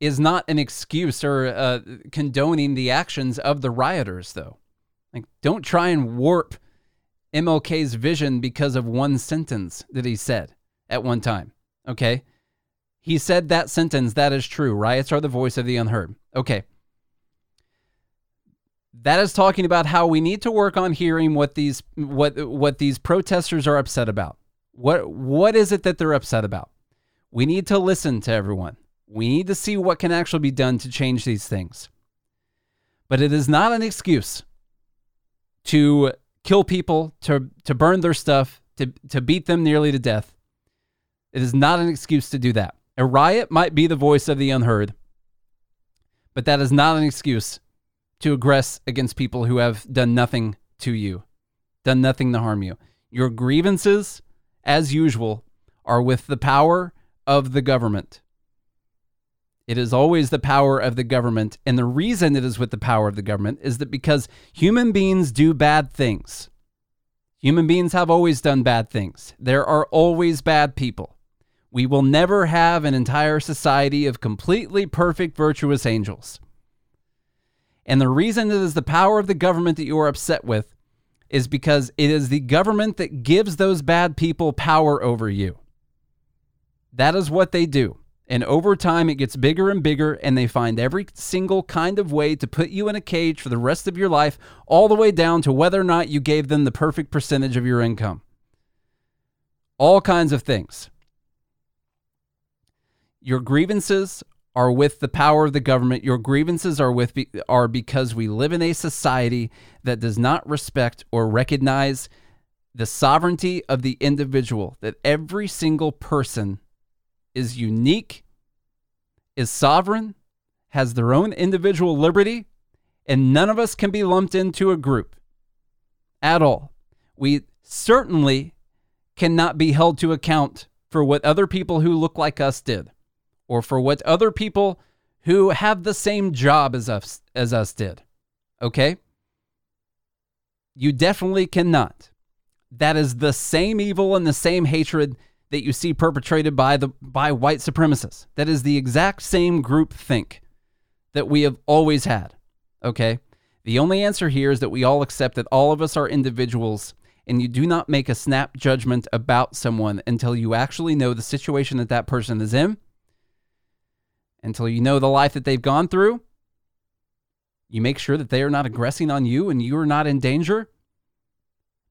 is not an excuse or uh, condoning the actions of the rioters, though. Like, don't try and warp MLK's vision because of one sentence that he said at one time. Okay. He said that sentence. That is true. Riots are the voice of the unheard. Okay. That is talking about how we need to work on hearing what these what what these protesters are upset about. What what is it that they're upset about? We need to listen to everyone. We need to see what can actually be done to change these things. But it is not an excuse to kill people, to to burn their stuff, to to beat them nearly to death. It is not an excuse to do that. A riot might be the voice of the unheard, but that is not an excuse to aggress against people who have done nothing to you, done nothing to harm you. Your grievances, as usual, are with the power of the government. It is always the power of the government. And the reason it is with the power of the government is that because human beings do bad things. Human beings have always done bad things. There are always bad people. We will never have an entire society of completely perfect, virtuous angels. And the reason it is the power of the government that you are upset with is because it is the government that gives those bad people power over you. That is what they do. And over time, it gets bigger and bigger, and they find every single kind of way to put you in a cage for the rest of your life, all the way down to whether or not you gave them the perfect percentage of your income. All kinds of things. Your grievances are with the power of the government. Your grievances are with are because we live in a society that does not respect or recognize the sovereignty of the individual. That every single person is unique, is sovereign, has their own individual liberty, and none of us can be lumped into a group at all. We certainly cannot be held to account for what other people who look like us did or for what other people who have the same job as us as us did. Okay? You definitely cannot. That is the same evil and the same hatred that you see perpetrated by the by white supremacists. That is the exact same group think that we have always had. Okay? The only answer here is that we all accept that all of us are individuals and you do not make a snap judgment about someone until you actually know the situation that that person is in until you know the life that they've gone through. You make sure that they are not aggressing on you and you are not in danger.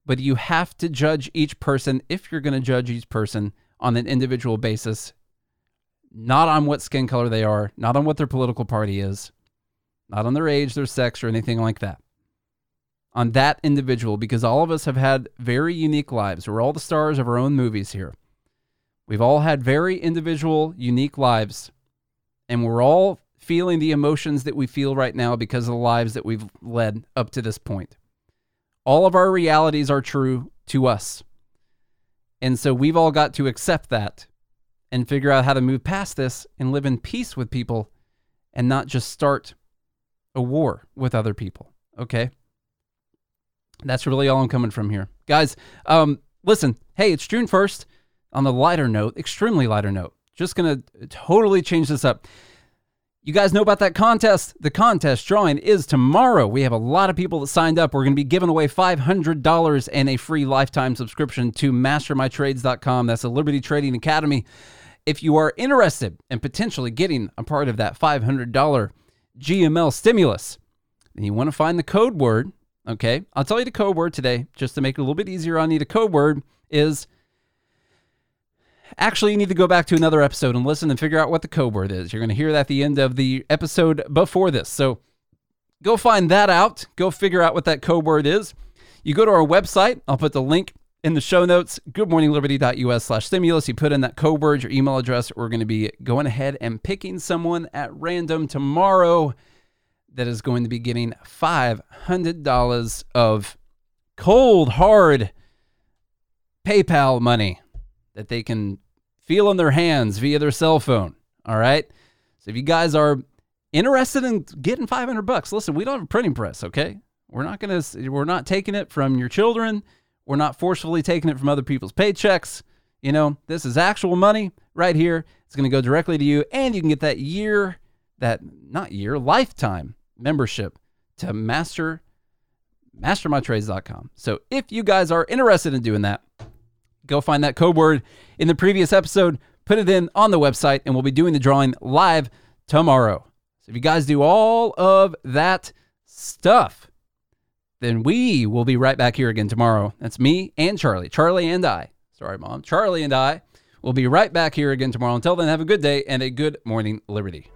But you have to judge each person, if you're going to judge each person on an individual basis, not on what skin color they are, not on what their political party is, not on their age, their sex, or anything like that. On that individual, because all of us have had very unique lives. We're all the stars of our own movies here. We've all had very individual, unique lives and we're all feeling the emotions that we feel right now because of the lives that we've led up to this point. All of our realities are true to us. And so we've all got to accept that and figure out how to move past this and live in peace with people and not just start a war with other people. Okay? That's really all I'm coming from here. Guys, um, listen, hey, it's June 1st. On the lighter note, extremely lighter note, just going to totally change this up. You guys know about that contest. The contest drawing is tomorrow. We have a lot of people that signed up. We're going to be giving away $500 and a free lifetime subscription to mastermytrades.com. That's a Liberty Trading Academy. If you are interested in potentially getting a part of that $500 GML stimulus, then you want to find the code word. Okay, I'll tell you the code word today just to make it a little bit easier on you. The code word is actually, you need to go back to another episode and listen and figure out what the code word is. You're going to hear that at the end of the episode before this. So go find that out. Go figure out what that code word is. You go to our website. I'll put the link in the show notes, goodmorningliberty.us slash stimulus. You put in that code word, your email address. We're going to be going ahead and picking someone at random tomorrow that is going to be getting $500 of cold, hard PayPal money that they can feel in their hands via their cell phone. All right. So if you guys are interested in getting 500 bucks, listen, we don't have a printing press, okay? We're not going to, we're not taking it from your children. We're not forcefully taking it from other people's paychecks. You know, this is actual money right here. It's going to go directly to you, and you can get that year, that not year, lifetime membership to master mastermytrades.com. So if you guys are interested in doing that, go find that code word in the previous episode, put it in on the website, and we'll be doing the drawing live tomorrow. So if you guys do all of that stuff, then we will be right back here again tomorrow. That's me and Charlie. Charlie and I. Sorry, Mom. Charlie and I will be right back here again tomorrow. Until then, have a good day and a good morning, Liberty.